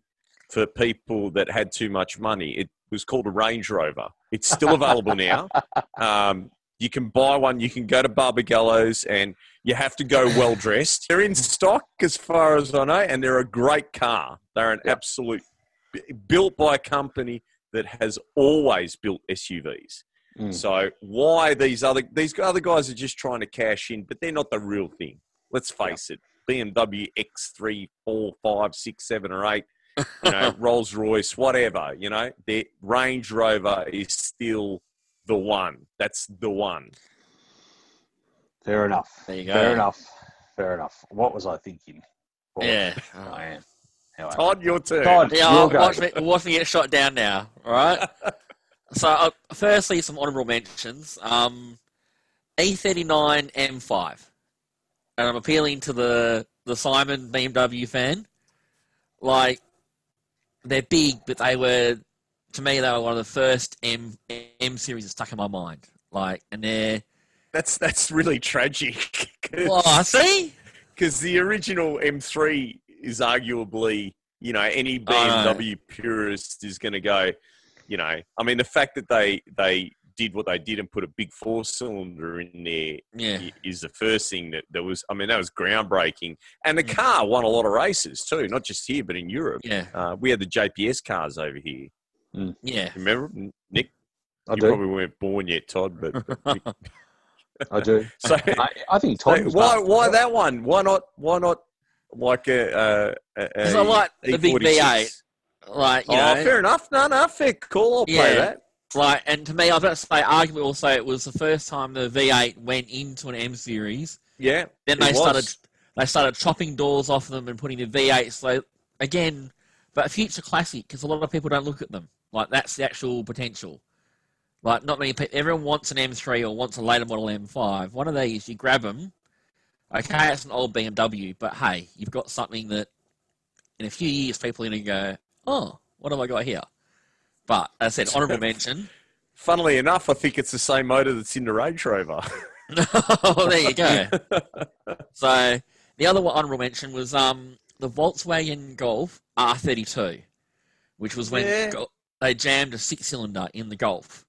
for people that had too much money. It was called a Range Rover. It's still available now. Um, you can buy one. You can go to Barbagallo's and you have to go well dressed. They're in stock as far as I know, and they're a great car. They're an absolute built by a company that has always built SUVs. Mm. So why these other these other guys are just trying to cash in, but they're not the real thing. Let's face it. BMW X3, 4, 5, 6, 7, or 8, you know, Rolls Royce, whatever, you know, the Range Rover is still the one. That's the one. Fair enough. There you go. Fair enough. Fair enough. What was I thinking? yeah. Oh, man. Todd, your turn. Todd, yeah, watch me, watch me get shot down now. All right. so, uh, firstly, some honourable mentions. Um, E39 M5, and I'm appealing to the the Simon BMW fan. Like, they're big, but they were, to me, they were one of the first M M series that stuck in my mind. Like, and they're that's that's really tragic. well, I see. Because the original M3 is arguably, you know, any BMW purist is going to go, you know, I mean, the fact that they they did what they did and put a big four cylinder in there yeah. is the first thing that, that was, I mean, that was groundbreaking. And the car won a lot of races too, not just here, but in Europe. Yeah. Uh, we had the JPS cars over here. Mm. Yeah. Remember, Nick? I you do. probably weren't born yet, Todd, but. I do. So I, I think Todd. So why? Why that one? Why not? Why not? Like a. Because I like the big V8. Like you oh, know, fair enough. No, no, fair cool. I'll yeah. play that. Like, and to me, I was about to say, arguably, also, it was the first time the V8 went into an M series. Yeah. Then they started they started chopping doors off them and putting the V8. So again, but a future classic because a lot of people don't look at them. Like that's the actual potential. Like not many people. Everyone wants an M3 or wants a later model M5. One of these, you grab them. Okay, it's an old BMW, but hey, you've got something that in a few years people are going to go, oh, what have I got here? But as I said, honourable mention. Funnily enough, I think it's the same motor that's in the Range Rover. oh, there you go. so the other honourable mention was um, the Volkswagen Golf R32, which was when yeah. they jammed a six-cylinder in the Golf.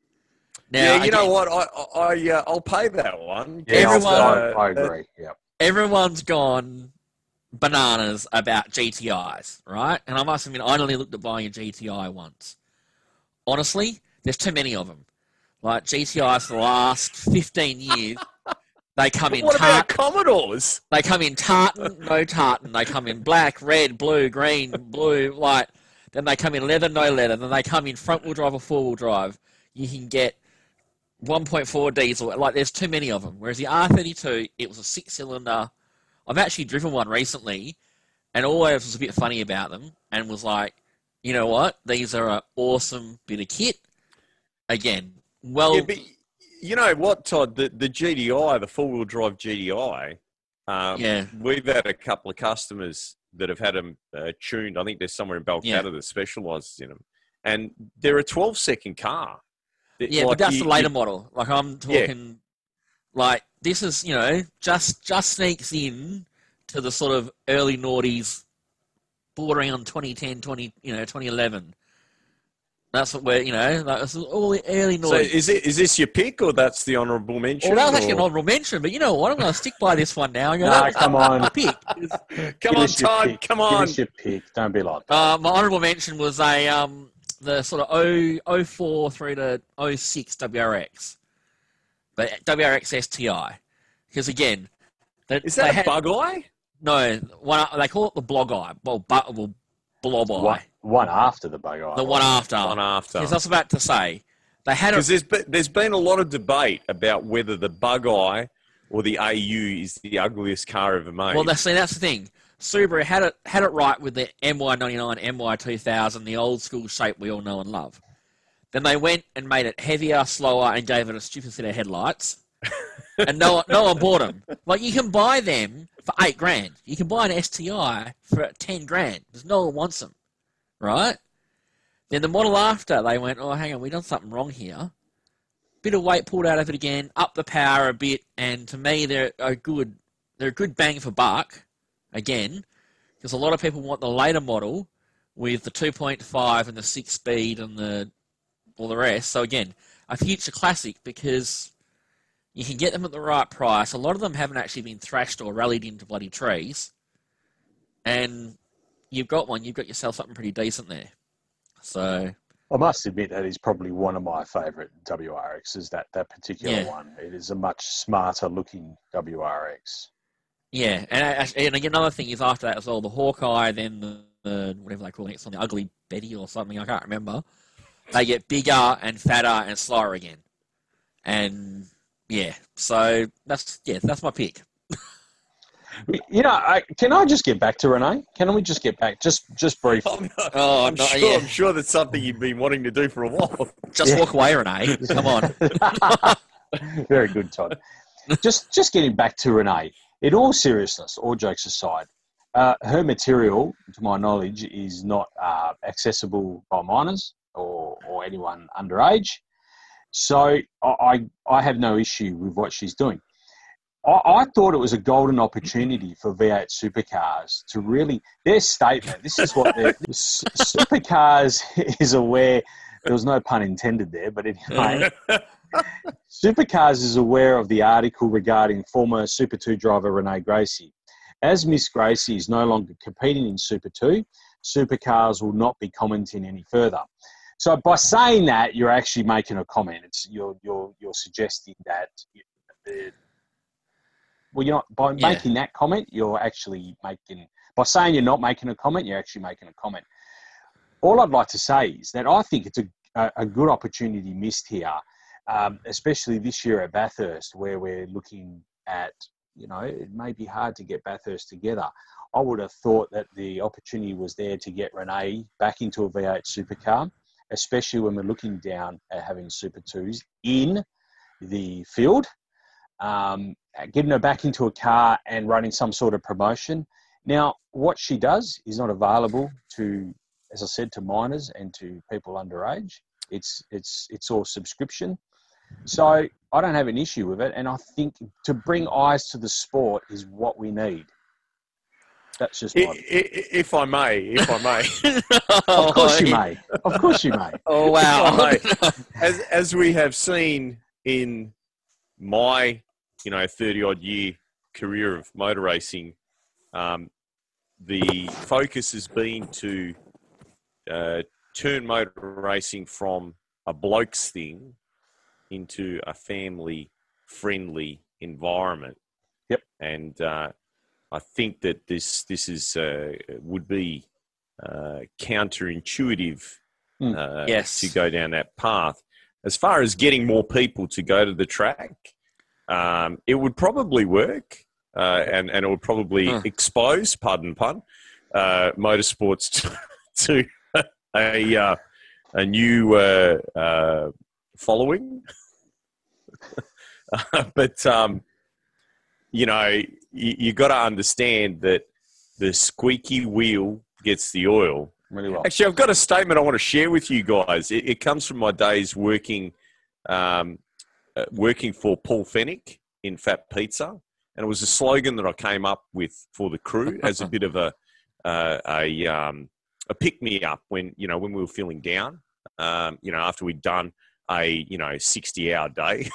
Now, yeah, you again, know what? I I uh, I'll pay that one. Yeah, Everyone, I, I agree. Yeah. Everyone's gone bananas about GTIs, right? And I must admit, I only looked at buying a GTI once. Honestly, there's too many of them. Like GTIs for the last 15 years, they come in. What about Commodores? They come in tartan, no tartan. They come in black, red, blue, green, blue. Like then they come in leather, no leather. Then they come in front wheel drive or four wheel drive. You can get 1.4 diesel. Like there's too many of them. Whereas the R32, it was a six cylinder. I've actually driven one recently, and always was a bit funny about them, and was like, you know what? These are an awesome bit of kit. Again, well, yeah, but you know what, Todd? The the GDI, the four wheel drive GDI. Um, yeah, we've had a couple of customers that have had them uh, tuned. I think there's somewhere in Balcatta yeah. that specialises in them, and they're a 12 second car. Yeah, like but that's you, the later you, model. Like I'm talking, yeah. like this is you know just just sneaks in to the sort of early noughties, bordering on 2010, 20 you know 2011. That's what we're, you know, that's all the early noughties. So is it is this your pick or that's the honourable mention? Well, that was or? actually an honourable mention, but you know what? I'm going to stick by this one now. nah, come on, pick. come on, Todd. Come on. Give us your pick. Don't be like. That. Uh, my honourable mention was a um, the sort of 0, 04 through to 06 WRX, but WRX STI, because again, is that a had, bug eye? No, one they call it the blog eye. Well, but, well blob eye. One, one after the bug eye. The one after. One after. Because I was about to say, They had because there's been, there's been a lot of debate about whether the Bug Eye or the AU is the ugliest car ever made. Well, that's that's the thing. Subaru had it had it right with the MY99, MY2000, the old school shape we all know and love. Then they went and made it heavier, slower, and gave it a stupid set of headlights. and no one, no one bought them. Like you can buy them for eight grand. You can buy an STI for ten grand because no one wants them, right? Then the model after they went, oh hang on, we done something wrong here. Bit of weight pulled out of it again, up the power a bit, and to me they're a good, they're a good bang for buck, again, because a lot of people want the later model with the 2.5 and the six speed and the all the rest. So again, a future classic because you can get them at the right price. A lot of them haven't actually been thrashed or rallied into bloody trees. And you've got one, you've got yourself something pretty decent there. So I must admit that is probably one of my favourite WRXs. That that particular yeah. one. It is a much smarter looking WRX. Yeah, and and again, another thing is after that as well, the Hawkeye, then the, the whatever they call it, something ugly Betty or something. I can't remember. They get bigger and fatter and slower again, and yeah, so that's yeah, that's my pick. You know, I, can I just get back to Renee? Can we just get back, just just briefly? I'm, not, oh, I'm, not, sure, yeah. I'm sure that's something you've been wanting to do for a while. Just yeah. walk away, Renee. Come on. Very good, Todd. Just just getting back to Renee. In all seriousness, all jokes aside, uh, her material, to my knowledge, is not uh, accessible by minors or, or anyone underage. So I, I have no issue with what she's doing. I, I thought it was a golden opportunity for V8 supercars to really, their statement, this is what supercars is aware, there was no pun intended there, but anyway. Supercars is aware of the article regarding former Super 2 driver Renee Gracie. As Miss Gracie is no longer competing in Super 2, Supercars will not be commenting any further. So by saying that, you're actually making a comment. It's you're you're you're suggesting that. Well, you're not by yeah. making that comment. You're actually making by saying you're not making a comment. You're actually making a comment. All I'd like to say is that I think it's a a, a good opportunity missed here, um, especially this year at Bathurst, where we're looking at you know it may be hard to get Bathurst together. I would have thought that the opportunity was there to get Renee back into a V8 supercar especially when we're looking down at having Super 2s in the field, um, getting her back into a car and running some sort of promotion. Now, what she does is not available to, as I said, to minors and to people underage. It's it's it's all subscription. So I don't have an issue with it, and I think to bring eyes to the sport is what we need. That's just my... if I may, if I may. of course you may. Of course you may. Oh wow! as as we have seen in my you know thirty odd year career of motor racing, um, the focus has been to uh, turn motor racing from a blokes thing into a family friendly environment. Yep. And uh, I think that this this is uh, would be uh, counterintuitive mm. uh, yes. to go down that path. As far as getting more people to go to the track, um, it would probably work, uh, and and it would probably huh. expose, pardon pun, uh, motorsports to, to a uh, a new following. but um, you know, you, you got to understand that the squeaky wheel gets the oil. Really well. Actually, I've got a statement I want to share with you guys. It, it comes from my days working, um, uh, working for Paul Fenech in Fat Pizza, and it was a slogan that I came up with for the crew as a bit of a uh, a um, a pick me up when you know when we were feeling down. Um, you know, after we'd done a you know sixty hour day,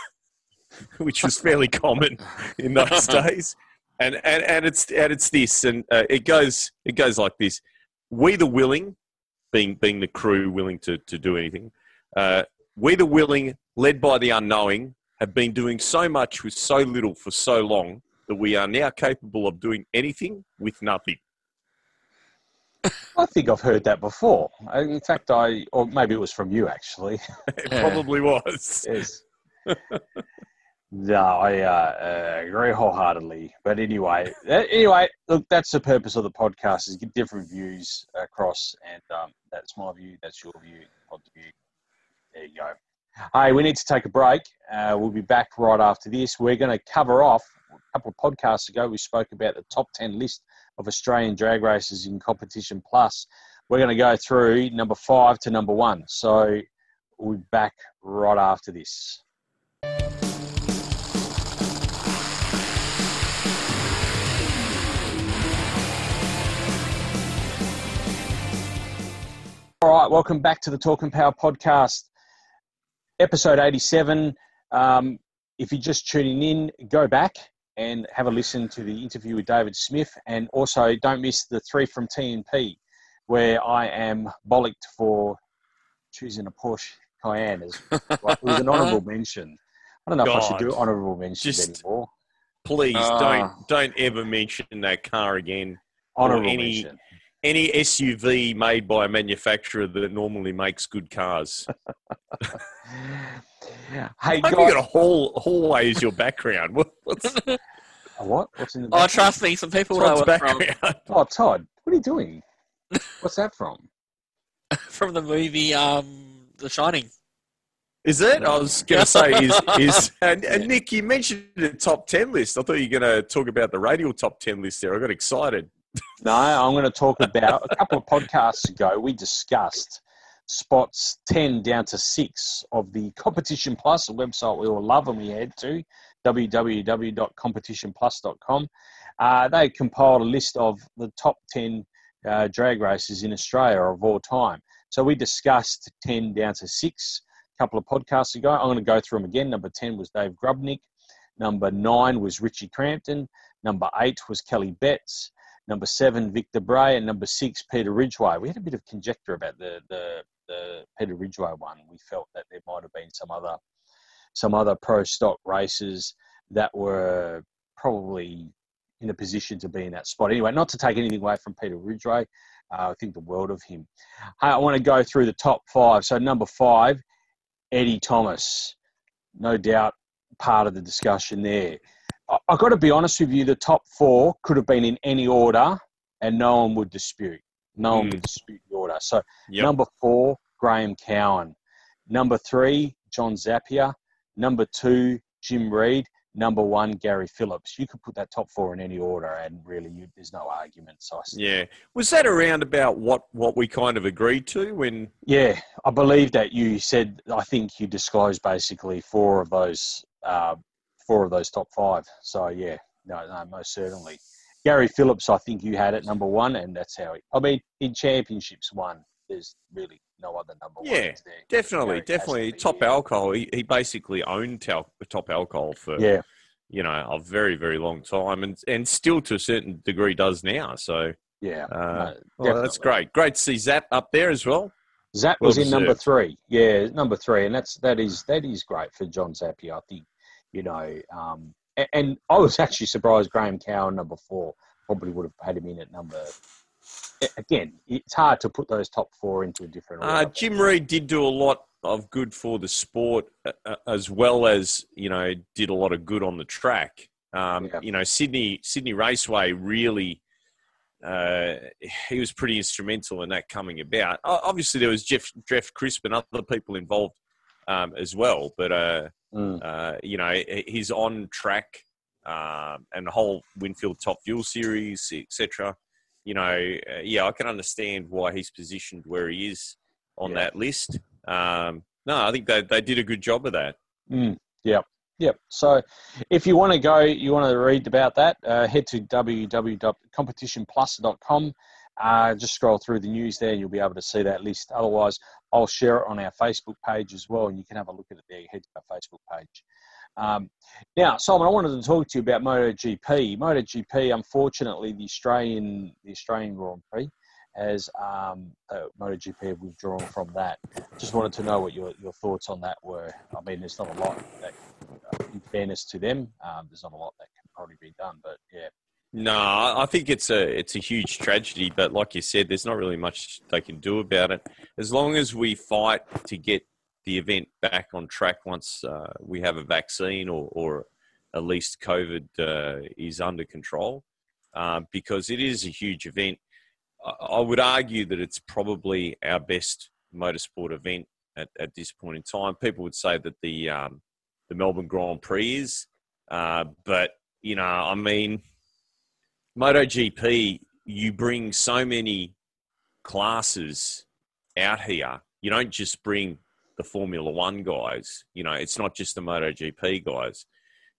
which was fairly common in those days and and and it's and it's this, and uh, it goes it goes like this: we the willing, being being the crew willing to to do anything, uh, we the willing, led by the unknowing, have been doing so much with so little for so long that we are now capable of doing anything with nothing. I think I've heard that before. In fact, I or maybe it was from you actually. it probably was. yes. No, I uh, uh, agree wholeheartedly. But anyway, anyway, look, that's the purpose of the podcast: is get different views across, and um, that's my view, that's your view, Pod's view. There you go. Hey, we need to take a break. Uh, we'll be back right after this. We're going to cover off a couple of podcasts ago. We spoke about the top ten list of Australian drag races in Competition Plus. We're going to go through number five to number one. So we'll be back right after this. All right, welcome back to the Talk and Power podcast, episode 87. Um, if you're just tuning in, go back and have a listen to the interview with David Smith. And also, don't miss the three from TNP, where I am bollocked for choosing a Porsche Cayenne. As, like, it was an honourable mention. I don't know God, if I should do honourable mentions just, anymore. Please uh, don't don't ever mention that car again. Honourable any, mention any SUV made by a manufacturer that normally makes good cars. hey, guys. you got a whole hallway as your background. What, what's a what? What's in the? Background? Oh, trust me, some people Todd's know background. From. Oh, Todd, what are you doing? What's that from? from the movie um, The Shining. Is it? I was going to say is is and, and, Nick, you mentioned the top ten list. I thought you were going to talk about the radial top ten list there. I got excited. No, I'm going to talk about a couple of podcasts ago. We discussed spots 10 down to 6 of the Competition Plus, a website we all love and we head to, www.competitionplus.com. Uh, they compiled a list of the top 10 uh, drag races in Australia of all time. So we discussed 10 down to 6 a couple of podcasts ago. I'm going to go through them again. Number 10 was Dave Grubnic. Number 9 was Richie Crampton. Number 8 was Kelly Betts number seven, Victor Bray, and number six, Peter Ridgway. We had a bit of conjecture about the, the, the Peter Ridgway one. We felt that there might have been some other some other pro stock races that were probably in a position to be in that spot. Anyway, not to take anything away from Peter Ridgway, uh, I think the world of him. I want to go through the top five. So number five, Eddie Thomas, no doubt part of the discussion there. I've got to be honest with you, the top four could have been in any order and no one would dispute. No mm. one would dispute the order. So, yep. number four, Graeme Cowin. Number three, John Zappia. Number two, Jim Reed. Number one, Gary Phillips. You could put that top four in any order, and really, you, there's no argument. So yeah, was that around about what what we kind of agreed to when? Yeah, I believe that you said. I think you disclosed basically four of those uh, four of those top five. So yeah, no, no, most certainly. Gary Phillips, I think you had it number one, and that's how he. I mean, in championships, one. There's really no other number yeah, one. Yeah, definitely, Gary definitely. Top alcohol. He, he basically owned tel- top alcohol for yeah. you know a very very long time, and and still to a certain degree does now. So yeah, uh, no, well, that's great. Great to see Zap up there as well. Zap was well in number three. Yeah, number three, and that's that is that is great for John Zappia. I think you know. Um, and, and, I was actually surprised Graeme Cowin number four probably would have had him in at number. Again, it's hard to put those top four into a different. Uh, Jim Reed did do a lot of good for the sport, uh, uh, as well as you know, did a lot of good on the track. Um, yeah. You know, Sydney Sydney Raceway really. Uh, he was pretty instrumental in that coming about. Obviously, there was Jeff Jeff Crisp and other people involved um, as well. But uh, mm. uh, you know, he's on track, um, and the whole Winfield Top Fuel Series, etc. You know, uh, yeah, I can understand why he's positioned where he is on yeah. that list. Um, no, I think they they did a good job of that. Mm. Yep. Yep. So, if you want to go, you want to read about that, uh, head to www.competitionplus.com. Uh, just scroll through the news there, and you'll be able to see that list. Otherwise, I'll share it on our Facebook page as well, and you can have a look at it there. Head to our Facebook page. Um, now, Simon, I wanted to talk to you about MotoGP. MotoGP, unfortunately, the Australian the Australian Grand Prix has um, uh, MotoGP have withdrawn from that. Just wanted to know what your, your thoughts on that were. I mean, there's not a lot that, uh, in fairness to them, um, there's not a lot that can probably be done, but yeah. No, I think it's a it's a huge tragedy, but like you said, there's not really much they can do about it. As long as we fight to get the event back on track once uh, we have a vaccine or, or at least COVID uh, is under control, um, because it is a huge event. I would argue that it's probably our best motorsport event at, at this point in time. People would say that the um, the Melbourne Grand Prix is, uh, but you know, I mean, MotoGP, you bring so many classes out here. You don't just bring the Formula One guys. You know, it's not just the MotoGP guys.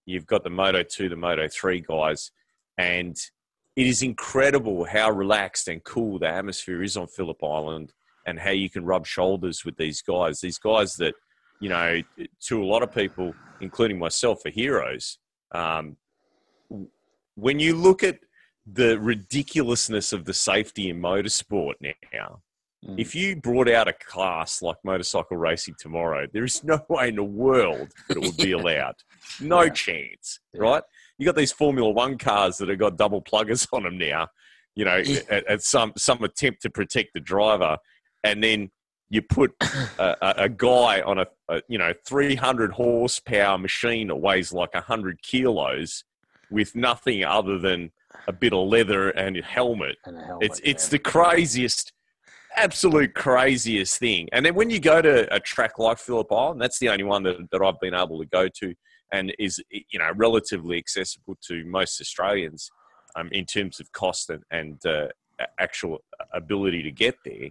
You've got the Moto 2, the Moto 3 guys, and it is incredible how relaxed and cool the atmosphere is on Phillip Island and how you can rub shoulders with these guys. These guys that, you know, to a lot of people, including myself, are heroes. Um, when you look at the ridiculousness of the safety in motorsport now, Mm. If you brought out a class like motorcycle racing tomorrow, there is no way in the world that it would be allowed. No yeah. chance, yeah. right? You got these Formula One cars that have got double pluggers on them now. You know, at, at, some some attempt to protect the driver, and then you put a, a, a guy on a, a, you know 300 horsepower machine that weighs like 100 kilos with nothing other than a bit of leather and a helmet. And a helmet it's it's the craziest absolute craziest thing. And then when you go to a track like Phillip Island, that's the only one that, that I've been able to go to and is you know relatively accessible to most Australians um, in terms of cost and, and uh, actual ability to get there.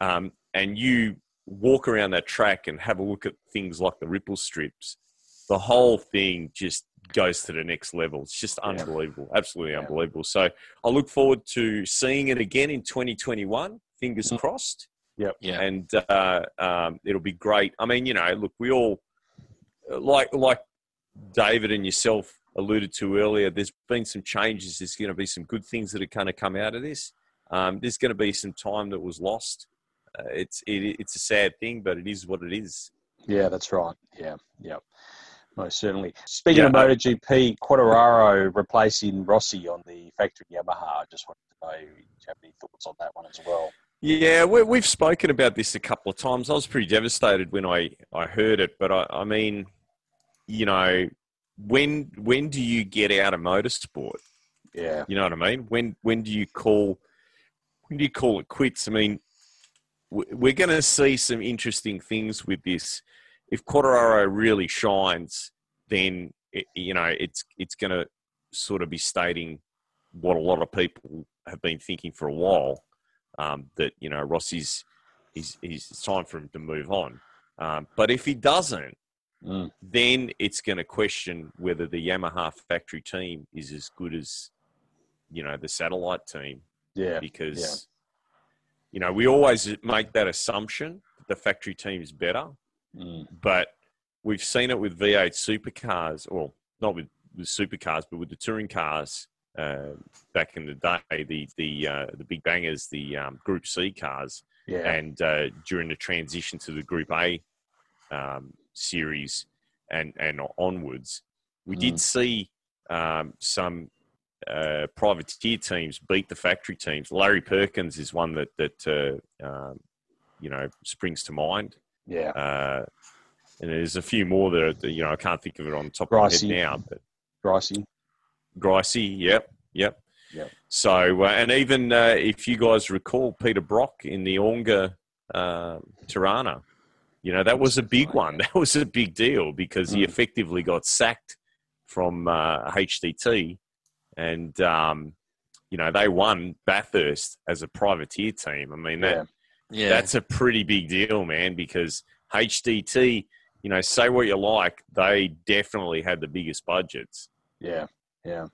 Um, and you walk around that track and have a look at things like the ripple strips, the whole thing just goes to the next level. It's just unbelievable, yeah. absolutely yeah. unbelievable. So I look forward to seeing it again in 2021 fingers mm. crossed. Yep. Yeah. And uh, um, it'll be great. I mean, you know, look, we all like like David and yourself alluded to earlier. There's been some changes. There's going to be some good things that are going to come out of this. Um, there's going to be some time that was lost. Uh, it's it, it's a sad thing, but it is what it is. Yeah, that's right. Yeah, yeah, most certainly. Speaking yeah. of MotoGP, Quartararo replacing Rossi on the factory Yamaha. I just wanted to know, do you have any thoughts on that one as well? Yeah, we, have spoken about this a couple of times. I was pretty devastated when I, I heard it, but I, I mean, you know, when when do you get out of motorsport? Yeah, you know what I mean. When when do you call when do you call it quits? I mean, we're going to see some interesting things with this. If Quartararo really shines, then it, you know it's it's going to sort of be stating what a lot of people have been thinking for a while um, that you know Rossi's he's, he's it's time for him to move on. Um, but if he doesn't, mm. then it's going to question whether the Yamaha factory team is as good as you know the satellite team. Yeah, because yeah. you know we always make that assumption that the factory team is better, mm. but we've seen it with V8 supercars, or not with the supercars, but with the touring cars uh, back in the day, the the uh, the big bangers, the um, Group C cars, yeah. and uh, during the transition to the Group A um, series and and onwards, we mm. did see um, some uh, privateer teams beat the factory teams. Larry Perkins is one that that uh, um, you know springs to mind. Yeah. Uh, and there's a few more that, you know I can't think of it on the top Gricey. of my head now. But Gricey. Gricey, yep, yep. Yep. So, uh, and even uh, if you guys recall Peter Brock in the Onga uh, Torana, you know, that was a big one. That was a big deal because he effectively got sacked from HDT. Uh, and, um, you know, they won Bathurst as a privateer team. I mean, that, yeah. Yeah. that's a pretty big deal, man, because HDT, you know, say what you like, they definitely had the biggest budgets. Yeah. Yeah.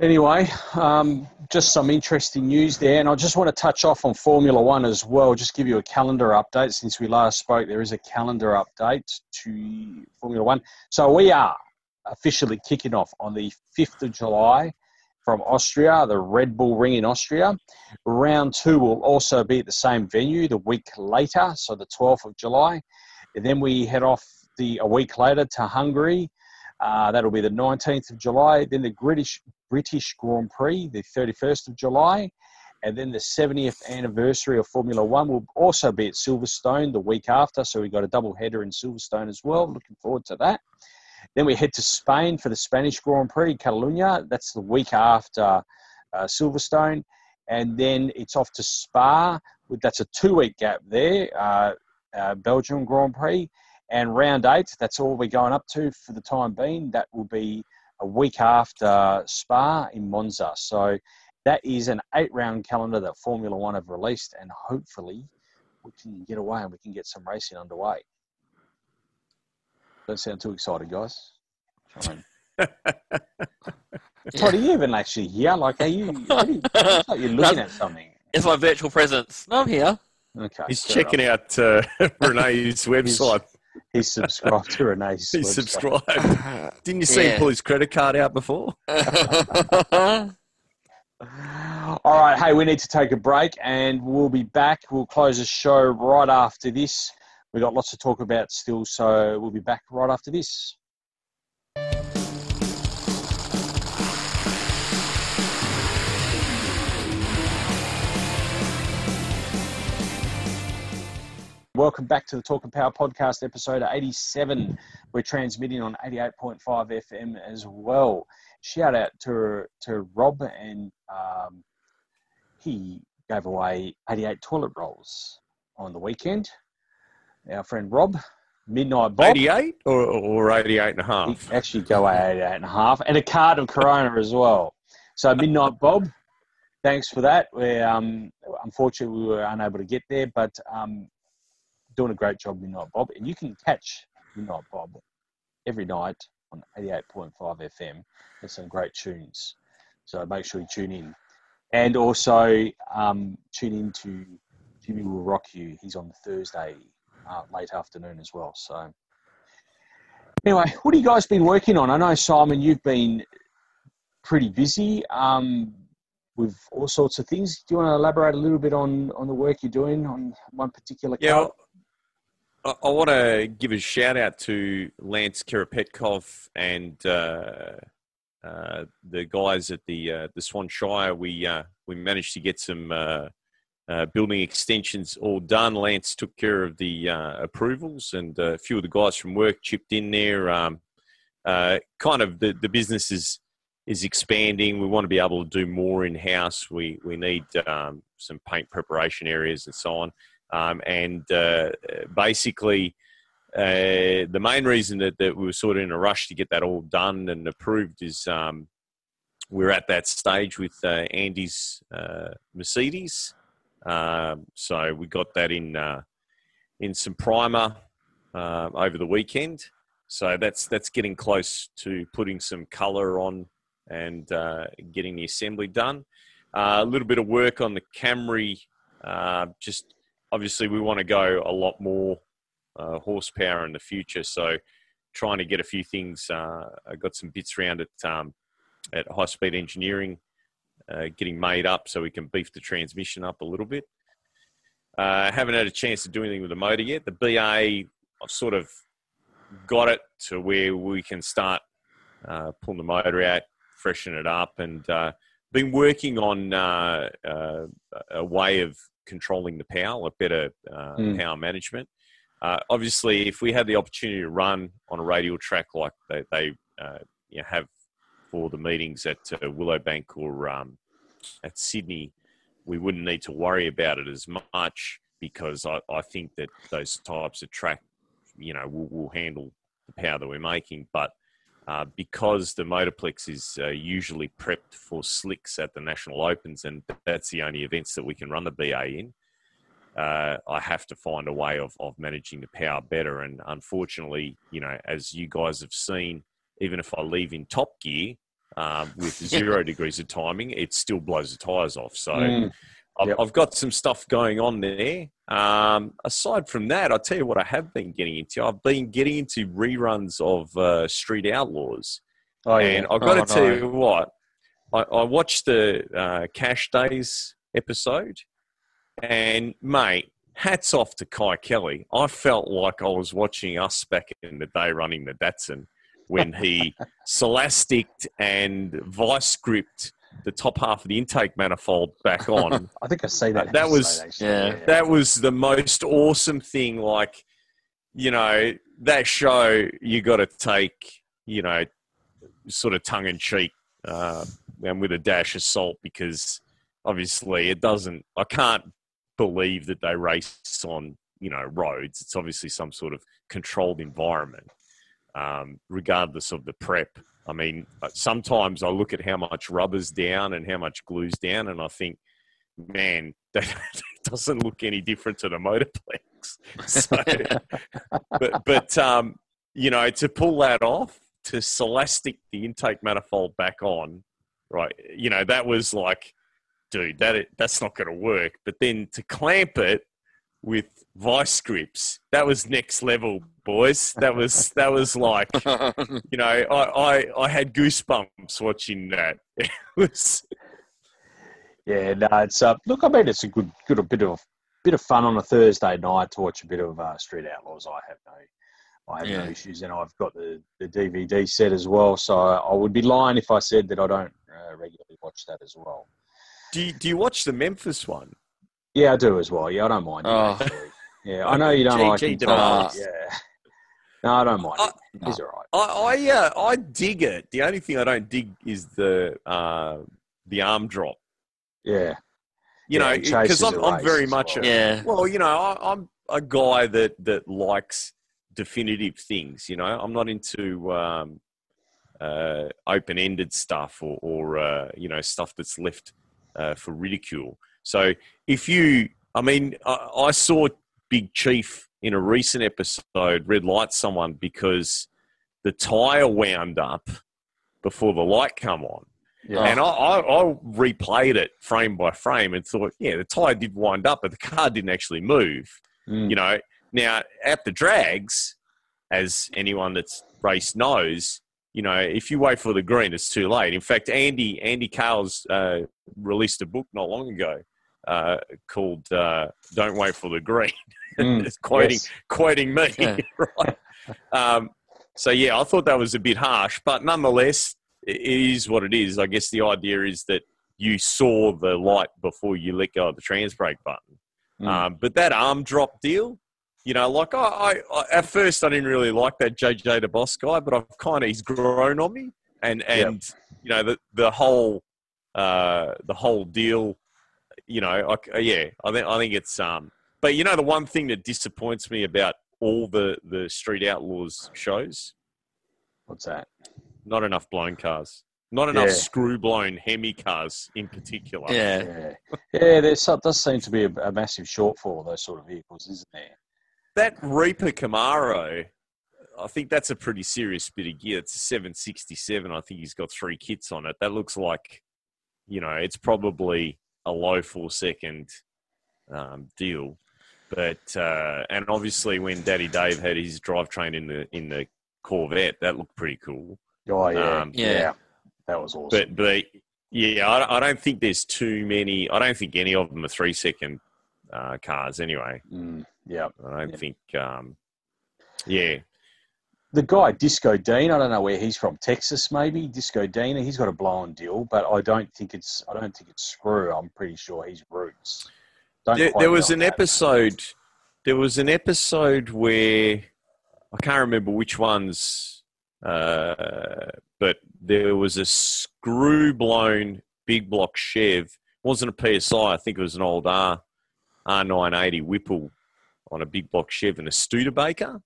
Anyway, um, just some interesting news there, and I just want to touch off on Formula One as well. Just give you a calendar update since we last spoke. There is a calendar update to Formula One. So we are officially kicking off on the fifth of July from Austria, the Red Bull Ring in Austria. Round two will also be at the same venue the week later, so the 12th of July. And then we head off the a week later to Hungary Uh, that'll be the 19th of July. Then the British British Grand Prix, the 31st of July. And then the 70th anniversary of Formula One will also be at Silverstone the week after. So we've got a double header in Silverstone as well. Looking forward to that. Then we head to Spain for the Spanish Grand Prix, Catalunya. That's the week after uh, Silverstone. And then it's off to Spa. That's a two week gap there, uh, uh, Belgium Grand Prix. And round eight, that's all we're going up to for the time being. That will be a week after Spa in Monza. So that is an eight round calendar that Formula One have released, and hopefully we can get away and we can get some racing underway. Don't sound too excited, guys. Todd, are you even actually here? Like, are you? Are you like you're looking at something. It's my virtual presence. No, I'm here. Okay. He's checking out uh, Renee's website. He's, he's, subscribed to Renee's. He's website. subscribed. Didn't you see yeah. him pull his credit card out before? All right, hey, we need to take a break and we'll be back. We'll close the show right after this. We've got lots to talk about still, so we'll be back right after this. Welcome back to the Talk and Power podcast, episode 87. We're transmitting on 88.5 FM as well. Shout out to, to Rob, and um, he gave away 88 toilet rolls on the weekend. Our friend Rob, Midnight Bob. 88 or, or 88 and a half? actually go 88 and a half, and a card of Corona as well. So, Midnight Bob, thanks for that. We um, unfortunately we were unable to get there, but um, doing a great job, Midnight Bob. And you can catch Midnight Bob every night on 88.5 FM. There's some great tunes. So make sure you tune in. And also um, tune in to Jimmy Will Rock You. He's on Thursday, uh, late afternoon as well. So anyway, what have you guys been working on? I know, Simon, you've been pretty busy um, with all sorts of things. Do you want to elaborate a little bit on, on the work you're doing on one particular? Yeah, I, I want to give a shout out to Lance Karapetkov and uh, uh, the guys at the uh, the Swan Shire. We uh, we managed to get some uh, uh, building extensions all done. Lance took care of the approvals, and a few of the guys from work chipped in there. Um, kind of the, the business is is expanding. We want to be able to do more in house. We we need um, some paint preparation areas and so on. Um, and uh, basically, uh, the main reason that, that we were sort of in a rush to get that all done and approved is um, we're at that stage with uh, Andy's uh, Mercedes. Um, so we got that in uh, in some primer um, over the weekend. So that's that's getting close to putting some colour on and uh, getting the assembly done. a little bit of work on the Camry, just obviously we want to go a lot more uh, horsepower in the future. So trying to get a few things. Uh, I got some bits around at um, at High Speed Engineering, uh, getting made up so we can beef the transmission up a little bit. Uh, haven't had a chance to do anything with the motor yet. The BA, I've sort of got it to where we can start uh, pulling the motor out, freshen it up, and uh, been working on a way of controlling the power, a better uh, mm. power management. Uh, obviously, if we had the opportunity to run on a radial track like they, they uh, you know, have for the meetings at uh, Willowbank or um, at Sydney, we wouldn't need to worry about it as much because I, I think that those types of track, you know, will, will handle the power that we're making. But uh, because the Motorplex is uh, usually prepped for slicks at the National Opens, and that's the only events that we can run the BA in. Uh, I have to find a way of, of managing the power better. And unfortunately, you know, as you guys have seen, even if I leave in top gear um, with zero degrees of timing, it still blows the tyres off. So mm. I've, yep. I've, got some stuff going on there. Um, aside from that, I'll tell you what I have been getting into. I've been getting into reruns of uh, Street Outlaws. Oh, yeah. And I've got oh, to tell no. you what, I, I watched the uh, Cash Days episode, and mate, hats off to Kye Kelley. I felt like I was watching us back in the day running the Datsun when he Celastic and vice gripped the top half of the intake manifold back on. I think I say that. that was yeah. That was the most awesome thing. Like, you know, that show you got to take, you know, sort of tongue in cheek uh, and with a dash of salt because obviously it doesn't. I can't believe that they race on you know roads. It's obviously some sort of controlled environment, um, regardless of the prep. I mean, uh, sometimes I look at how much rubber's down and how much glue's down, and I think, man, that doesn't look any different to the motorplex. So, but but um, you know, to pull that off, to silastic the intake manifold back on, right? You know, that was like, dude, that that's not going to work. But then to clamp it with vice grips, that was next level, boys. That was that was like, you know, I I, I had goosebumps watching that. It was. Yeah, no, it's uh, look. I mean, it's a good, good a bit of bit of fun on a Thursday night to watch a bit of uh, Street Outlaws. I have no, I have yeah. no issues, and I've got the, the DVD set as well. So I would be lying if I said that I don't uh, regularly watch that as well. Do you, do you watch the Memphis one? Yeah, I do as well. Yeah, I don't mind. Oh. Yeah, I know you don't like it. Yeah. No, I don't mind. I, He's all right. I I, uh, I dig it. The only thing I don't dig is the uh, the arm drop. Yeah. You yeah, know, because I'm, I'm very much well. A, yeah. Well, you know, I, I'm a guy that that likes definitive things. You know, I'm not into um, uh, open-ended stuff or, or uh, you know stuff that's left uh, for ridicule. So if you, I mean, I, I, saw Big Chief in a recent episode red light someone because the tire wound up before the light come on. Yeah. And I, I, I, replayed it frame by frame and thought, yeah, the tire did wind up, but the car didn't actually move. Mm. You know, now at the drags, as anyone that's raced knows, you know, if you wait for the green, it's too late. In fact, Andy Andy Cowles uh, released a book not long ago uh, called uh, "Don't Wait for the Green." Mm, it's quoting yes. quoting me, yeah. right? Um, so yeah, I thought that was a bit harsh, but nonetheless, it is what it is. I guess the idea is that you saw the light before you let go of the trans brake button. Mm. Um, but that arm drop deal, you know, like I, I, I, at first I didn't really like that JJ the boss guy, but I've kind of he's grown on me, and and yep. you know the the whole uh, the whole deal, you know, I, yeah, I think I think it's um, but you know the one thing that disappoints me about all the the Street Outlaws shows, what's that? Not enough blown cars. Not enough yeah. screw blown Hemi cars in particular. Yeah, yeah, yeah there does seem to be a, a massive shortfall of those sort of vehicles, isn't there? that Reaper Camaro, I think that's a pretty serious bit of gear. It's a 767. I think he's got three kits on it. That looks like, you know, it's probably a low four second um, deal. But uh, and obviously when Daddy Dave had his drivetrain in the in the Corvette, that looked pretty cool. Oh yeah, um, yeah, yeah, that was awesome. But but yeah, I, I, don't think there's too many. I don't think any of them are three second uh, cars anyway. Mm. Yeah, I don't think. Um, yeah, the guy Disco Dean. I don't know where he's from. Texas, maybe Disco Dean. He's got a blown deal, but I don't think it's. I don't think it's screw. I'm pretty sure he's roots. There, there, was an that. episode. There was an episode where I can't remember which ones, uh, but there was a screw blown big block Chev. It wasn't a PSI. I think it was an old R R980 Whipple on a big block Chev and a Studebaker.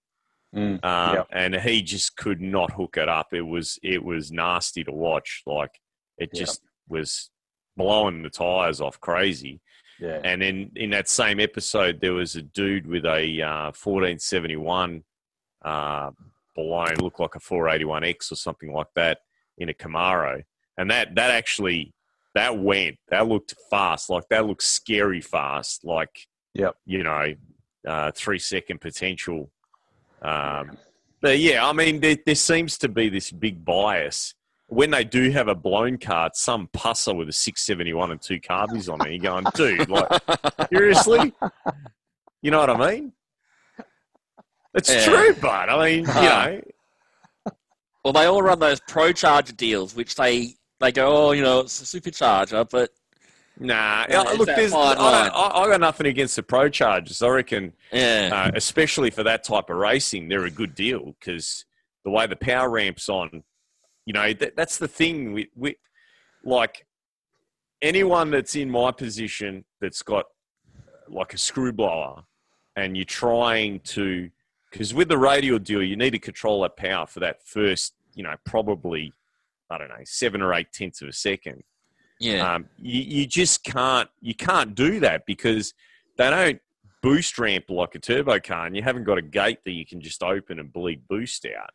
Mm, um, yep. and he just could not hook it up. It was it was nasty to watch. Like it just yep. was blowing the tires off crazy. Yeah. And then in that same episode, there was a dude with a uh, 1471 uh, blown, looked like a 481X or something like that in a Camaro, and that that actually that went. That looked fast. Like that looked scary fast. Like yep. you know, uh, three second potential. Um, but yeah, I mean, there, there, seems to be this big bias when they do have a blown card. Some pusser with a six seventy one and two carbies on it. You're going, dude, like seriously? You know what I mean? It's yeah. true, but I mean, you know. Well, they all run those pro charger deals, which they they go, oh, you know, it's a supercharger, but Nah, yeah, look, there's, I, I, I, got nothing against the pro chargers. I reckon, yeah. Uh, especially for that type of racing, they're a good deal because the way the power ramps on, you know, that, that's the thing. We, we like anyone that's in my position that's got like a screw blower, and you're trying to, because with the radial deal, you need to control that power for that first, you know, probably I don't know, seven or eight tenths of a second yeah. Um, you, you just can't you can't do that because they don't boost ramp like a turbo car, and you haven't got a gate that you can just open and bleed boost out.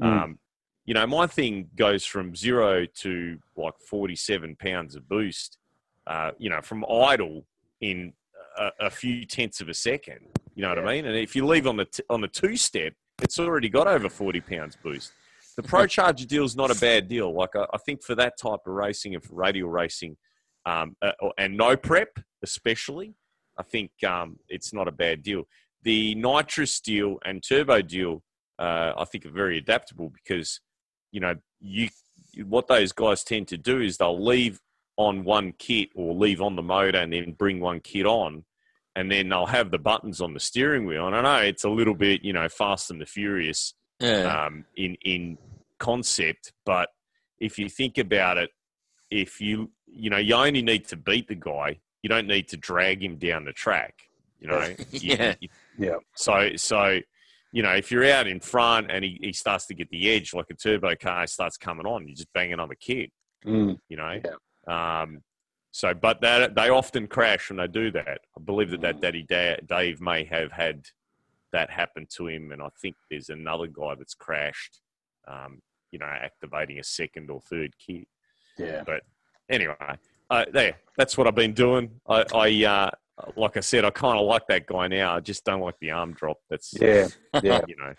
Mm. Um, you know, my thing goes from zero to like 47 pounds of boost, uh, you know, from idle in a, a, few tenths of a second. You know what I mean? And if you leave on the, t- on the two step, it's already got over 40 pounds boost the Pro Charger deal is not a bad deal. Like I, I, think for that type of racing and for radial racing, um, uh, and no prep especially, I think um, it's not a bad deal. The nitrous deal and turbo deal, uh, I think, are very adaptable because you know you what those guys tend to do is they'll leave on one kit or leave on the motor and then bring one kit on and then they'll have the buttons on the steering wheel. And I know it's a little bit, you know, fast and the furious yeah. um, in in concept, but if you think about it, if you you know you only need to beat the guy, you don't need to drag him down the track. You know, yeah, you, yeah. So so you know if you're out in front and he, he starts to get the edge like a turbo car starts coming on, you're just banging on the kid. Mm. You know. Yeah. Um, so, but that they often crash when they do that. I believe that that mm. Daddy Dave may have had that happened to him, and I think there's another guy that's crashed um, you know, activating a second or third kit. Yeah. But anyway, uh, there, that's what I've been doing. I, I uh, like I said, I kind of like that guy now. I just don't like the arm drop. That's yeah, yeah. You know,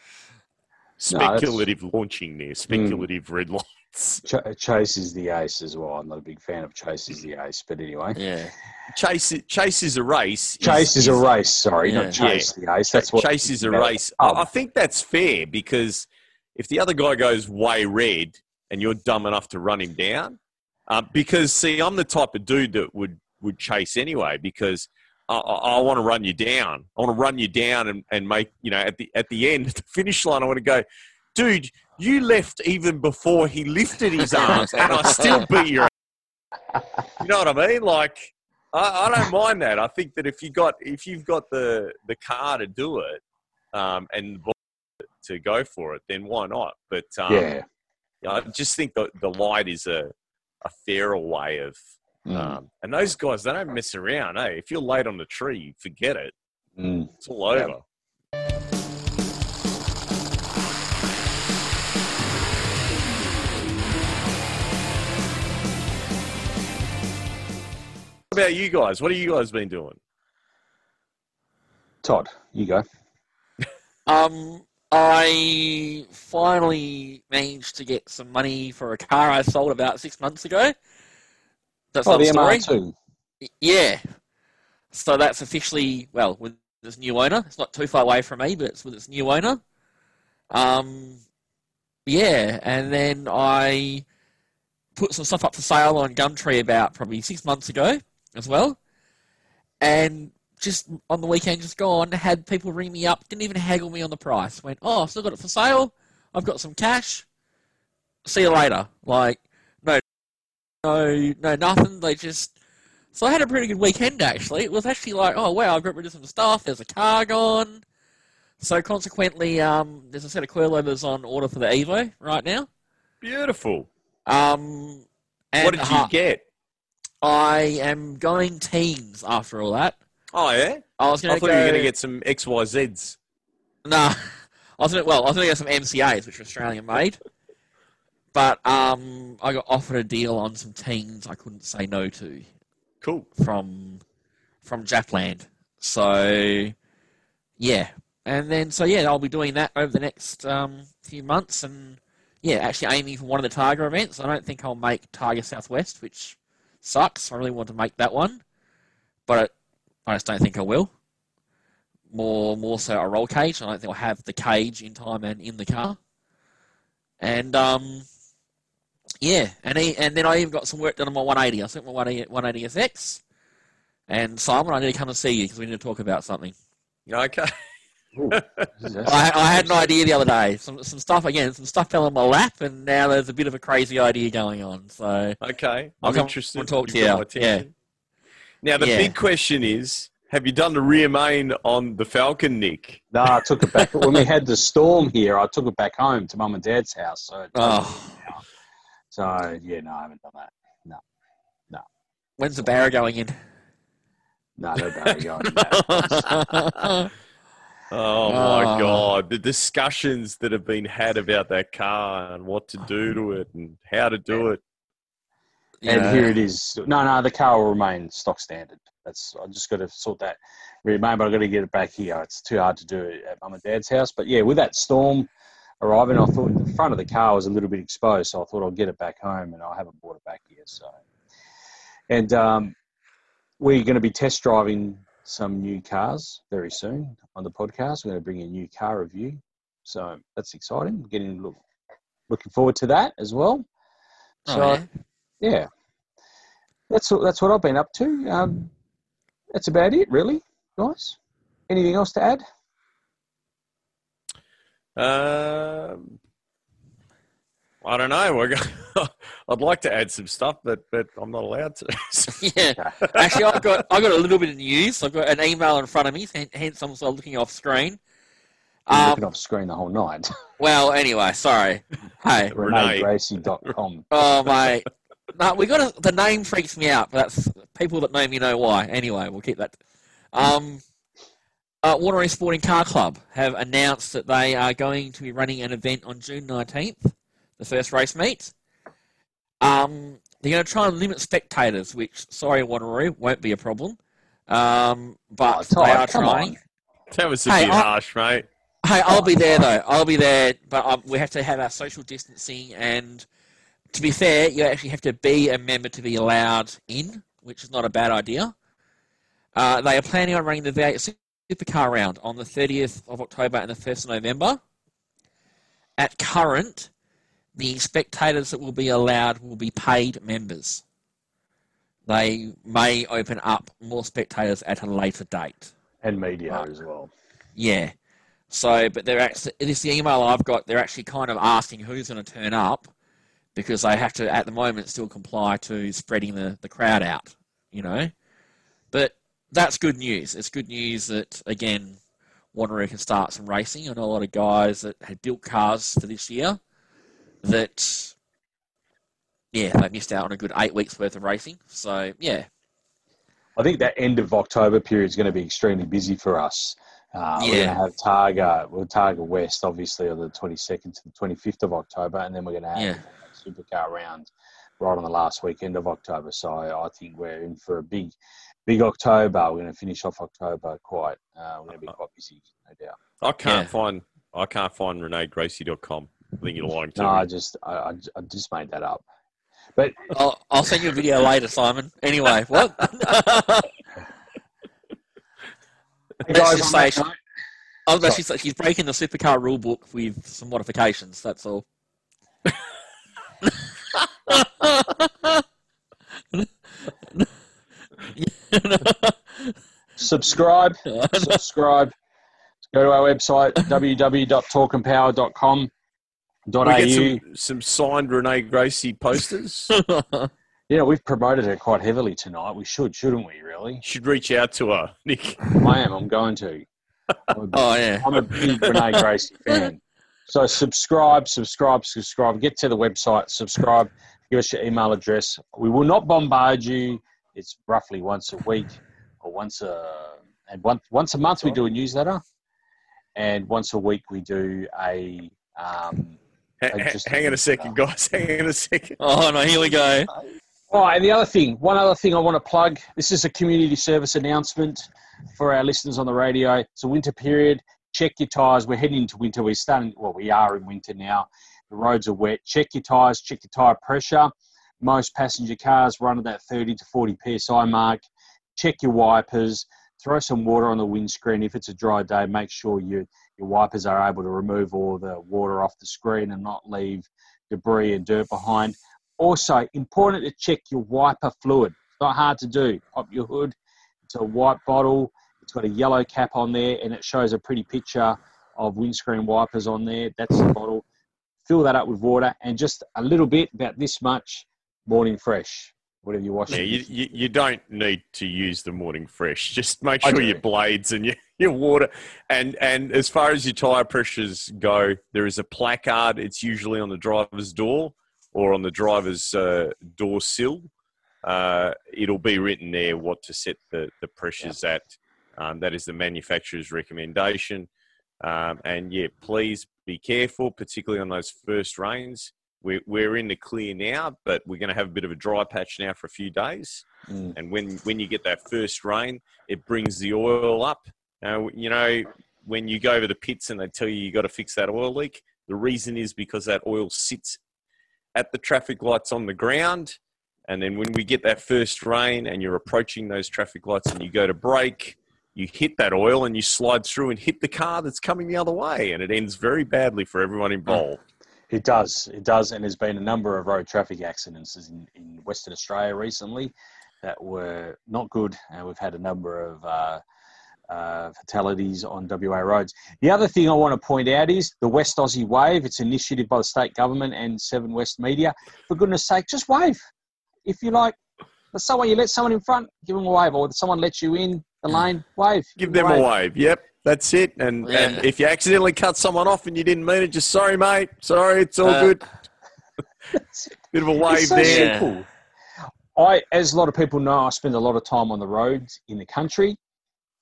speculative no, launching there, speculative mm, red lights. Ch- Chase is the ace as well. I'm not a big fan of Chase is the ace, but anyway. Yeah. Chase, Chase is a race. Chase is, is a race. Sorry, yeah. not Chase yeah. the ace. That's what Chase is a race. Oh. I think that's fair because if the other guy goes way red and you're dumb enough to run him down, uh, because see, I'm the type of dude that would would chase anyway because I, I, I want to run you down. I want to run you down and, and make you know at the at the end, the finish line. I want to go, dude. You left even before he lifted his arms, and I still beat your. You know what I mean? Like, I, I, don't mind that. I think that if you got if you've got the the car to do it, um, and to go for it, then why not? But um, yeah, I just think the the light is a a fairer way of. Mm. Um, and those guys, they don't mess around. Hey, eh? if you're late on the tree, forget it. Mm. It's all over. About you guys? What have you guys been doing? Todd, you go. um, I finally managed to get some money for a car I sold about six months ago. That's oh, the story. MR2. Yeah. So that's officially, well, with its new owner. It's not too far away from me, but it's with its new owner. Um, yeah, and then I put some stuff up for sale on Gumtree about probably six months ago as well. And just on the weekend just gone, had people ring me up, didn't even haggle me on the price. Went, oh, I've still got it for sale. I've got some cash. See you later. Like, no, no, no, nothing. They just. So I had a pretty good weekend actually. It was actually like, oh wow, I've got rid of some stuff. There's a car gone. So consequently, um, there's a set of coilovers on order for the Evo right now. Beautiful. Um, what did you get? I am going Teins after all that. Oh yeah. I was going to. I thought go... you were going to get some XYZs. Nah, I was gonna, well, I was going to get some MCAs, which are Australian made. But um, I got offered a deal on some Teins I couldn't say no to. Cool. From from Japland. So yeah, and then so yeah, I'll be doing that over the next um, few months, and yeah, actually aiming for one of the Targa events. I don't think I'll make Targa Southwest, which sucks. I really want to make that one, but I just don't think I will. More, more so a roll cage. I don't think I'll have the cage in time and in the car. And um, yeah, and he, and then I even got some work done on my 180. I sent my 180, 180SX. And Simon, I need to come and see you because we need to talk about something. Okay. I, I, had an idea the other day. Some some stuff again. Some stuff fell on my lap, and now there's a bit of a crazy idea going on. So okay, I'm interested. to talk to you. Yeah. Now the yeah. big question is: Have you done the rear main on the Falcon, Nick? No, I took it back when we had the storm here. I took it back home to mum and dad's house. So, oh. so yeah, no, I haven't done that. No, no. When's the barra going in? No, no barra going in. Oh my oh. god, the discussions that have been had about that car and what to do to it and how to do it. And yeah. here it is. No, no, the car will remain stock standard. That's I just got to sort that remain, but I've got to get it back here. It's too hard to do it at mum and dad's house. But yeah, with that storm arriving, I thought the front of the car was a little bit exposed, so I thought I'll get it back home, and I haven't brought it back yet. So, and um, we're going to be test driving some new cars very soon on the podcast. We're going to bring a new car review, so that's exciting. Getting look, looking forward to that as well. Oh, so, yeah. yeah, that's that's what I've been up to. Um, that's about it, really, guys. Anything else to add? Um, I don't know. I'd like to add some stuff, but but I'm not allowed to. yeah, actually, I've got I got a little bit of news. I've got an email in front of me. Hence, I'm sort of looking off screen. Um, looking off screen the whole night. well, anyway, sorry. Hey, ReneeGracie.com. Oh mate, no, we got a, the name freaks me out. But that's people that know me know why. Anyway, we'll keep that. Um, uh, Warner Sporting Car Club have announced that they are going to be running an event on June 19th the first race meet. Um, they're going to try and limit spectators, which, sorry, Wanneroo, won't be a problem. Um, but oh, they are trying. On. That was a hey, bit I, harsh, mate. Hey, I'll be there though. I'll be there, but um, we have to have our social distancing. And to be fair, you actually have to be a member to be allowed in, which is not a bad idea. Uh, they are planning on running the V8 Supercar round on the 30th of October and the 1st of November. At current, the spectators that will be allowed will be paid members. They may open up more spectators at a later date. And media as well. Yeah. So, but they're actually, this the email I've got, they're actually kind of asking who's going to turn up because they have to, at the moment, still comply to spreading the, the crowd out, you know. But that's good news. It's good news that, again, Wanneroo can start some racing. I know a lot of guys that had built cars for this year that yeah, they missed out on a good eight weeks worth of racing. So yeah, I think that end of October period is going to be extremely busy for us. Uh, yeah. We're going to have Targa, well, Targa West, obviously, on the 22nd to the 25th of October, and then we're going to have yeah. a supercar round right on the last weekend of October. So I think we're in for a big, big October. We're going to finish off October quite. Uh, we're going to be quite busy, no doubt. I can't yeah. find I can't find ReneeGracie.com. I think you're lying to No, me. I just I, I just made that up. But I'll, I'll send you a video later, Simon. Anyway, what? Let's just say she, I was she's, she's breaking the supercar rule book with some modifications. That's all. subscribe, subscribe. Go to our website www.talkandpower.com we get some, some signed Renee Gracie posters. yeah, we've promoted her quite heavily tonight. We should, shouldn't we? Really? Should reach out to her, Nick. I am. I'm going to. I'm a, oh yeah. I'm a big Renee Gracie fan. So subscribe, subscribe, subscribe. Get to the website, subscribe. Give us your email address. We will not bombard you. It's roughly once a week or once a and once once a month we do a newsletter, and once a week we do a um, hang on a second, guys. Hang on a second. Oh no, here we go. Oh, and the other thing, one other thing I want to plug. This is a community service announcement for our listeners on the radio. It's a winter period. Check your tyres. We're heading into winter. We're starting. Well, we are in winter now. The roads are wet. Check your tyres. Check your tyre pressure. Most passenger cars run at that 30 to 40 psi mark. Check your wipers. Throw some water on the windscreen. If it's a dry day, make sure you your wipers are able to remove all the water off the screen and not leave debris and dirt behind. Also, important to check your wiper fluid. It's not hard to do. Pop your hood. It's a white bottle. It's got a yellow cap on there, and it shows a pretty picture of windscreen wipers on there. That's the bottle. Fill that up with water and just a little bit, about this much, morning fresh whatever you're washing. Yeah, you, you, you, don't need to use the morning fresh. Just make sure your blades and your, your water and and as far as your tire pressures go, there is a placard. It's usually on the driver's door or on the driver's uh, door sill. Uh, it'll be written there what to set the, the pressures yeah. at. Um, that is the manufacturer's recommendation. Um, and yeah, please be careful, particularly on those first rains we're, we're in the clear now, but we're going to have a bit of a dry patch now for a few days. Mm. And when, when you get that first rain, it brings the oil up. Uh, you know, when you go over the pits and they tell you you got to fix that oil leak, the reason is because that oil sits at the traffic lights on the ground. And then when we get that first rain and you're approaching those traffic lights and you go to brake, you hit that oil and you slide through and hit the car that's coming the other way. And it ends very badly for everyone involved. It does. It does. And there's been a number of road traffic accidents in, in Western Australia recently that were not good. And we've had a number of uh, uh, fatalities on WA roads. The other thing I want to point out is the West Aussie Wave. It's an initiative by the state government and Seven West Media. For goodness sake, just wave. If you like, someone you let someone in front, give them a wave, or if someone lets you in the lane, wave. Give, give them a wave. a wave. Yep. That's it. And, yeah. and if you accidentally cut someone off and you didn't mean it, just sorry, mate. Sorry, it's all uh, good. Bit of a wave so there. Simple. I, as a lot of people know, I spend a lot of time on the roads in the country.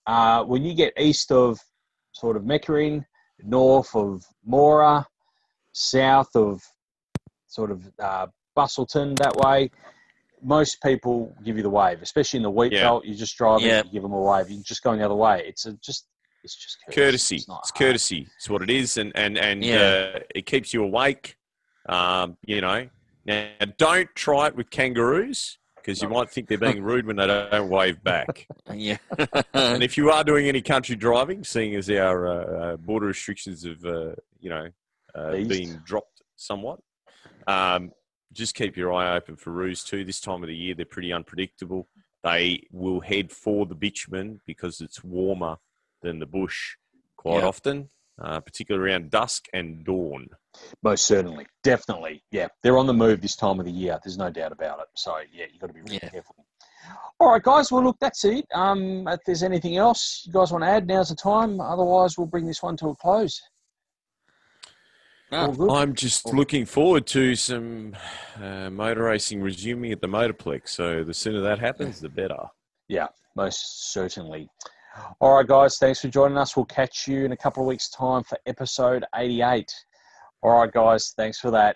Uh, when you get east of sort of Meckering, north of Moora, south of sort of uh, Busselton, that way, most people give you the wave, especially in the wheat yeah. belt. You just drive yeah. it, you give them a wave. You just going the other way. It's a, just it's just courtesy. It's, it's courtesy. It's what it is, and and and yeah. uh, it keeps you awake. Um, you know. Now, don't try it with kangaroos because you might think they're being rude when they don't wave back. yeah. and if you are doing any country driving, seeing as our uh, uh border restrictions have, uh, you know, uh, been dropped somewhat, um, just keep your eye open for roos too. This time of the year, they're pretty unpredictable. They will head for the bitumen because it's warmer than the bush quite yeah. often, uh, particularly around dusk and dawn. Most certainly, definitely, yeah, they're on the move this time of the year. There's no doubt about it. So yeah, you've got to be really yeah. careful. All right, guys. Well, look, that's it. Um, if there's anything else you guys want to add, now's the time. Otherwise, we'll bring this one to a close. I'm just looking forward to some uh, motor racing resuming at the Motorplex. So the sooner that happens, the better. Yeah, most certainly. All right, guys, thanks for joining us. We'll catch you in a couple of weeks' time for episode 88. All right, guys, thanks for that.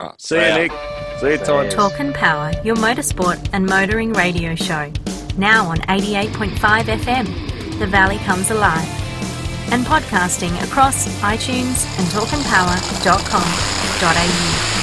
Ah, see you, Nick. See you, Todd. Talk and Power, your motorsport and motoring radio show. Now on 88.5 FM, The Valley Comes Alive. And podcasting across iTunes and talkandpower.com.au.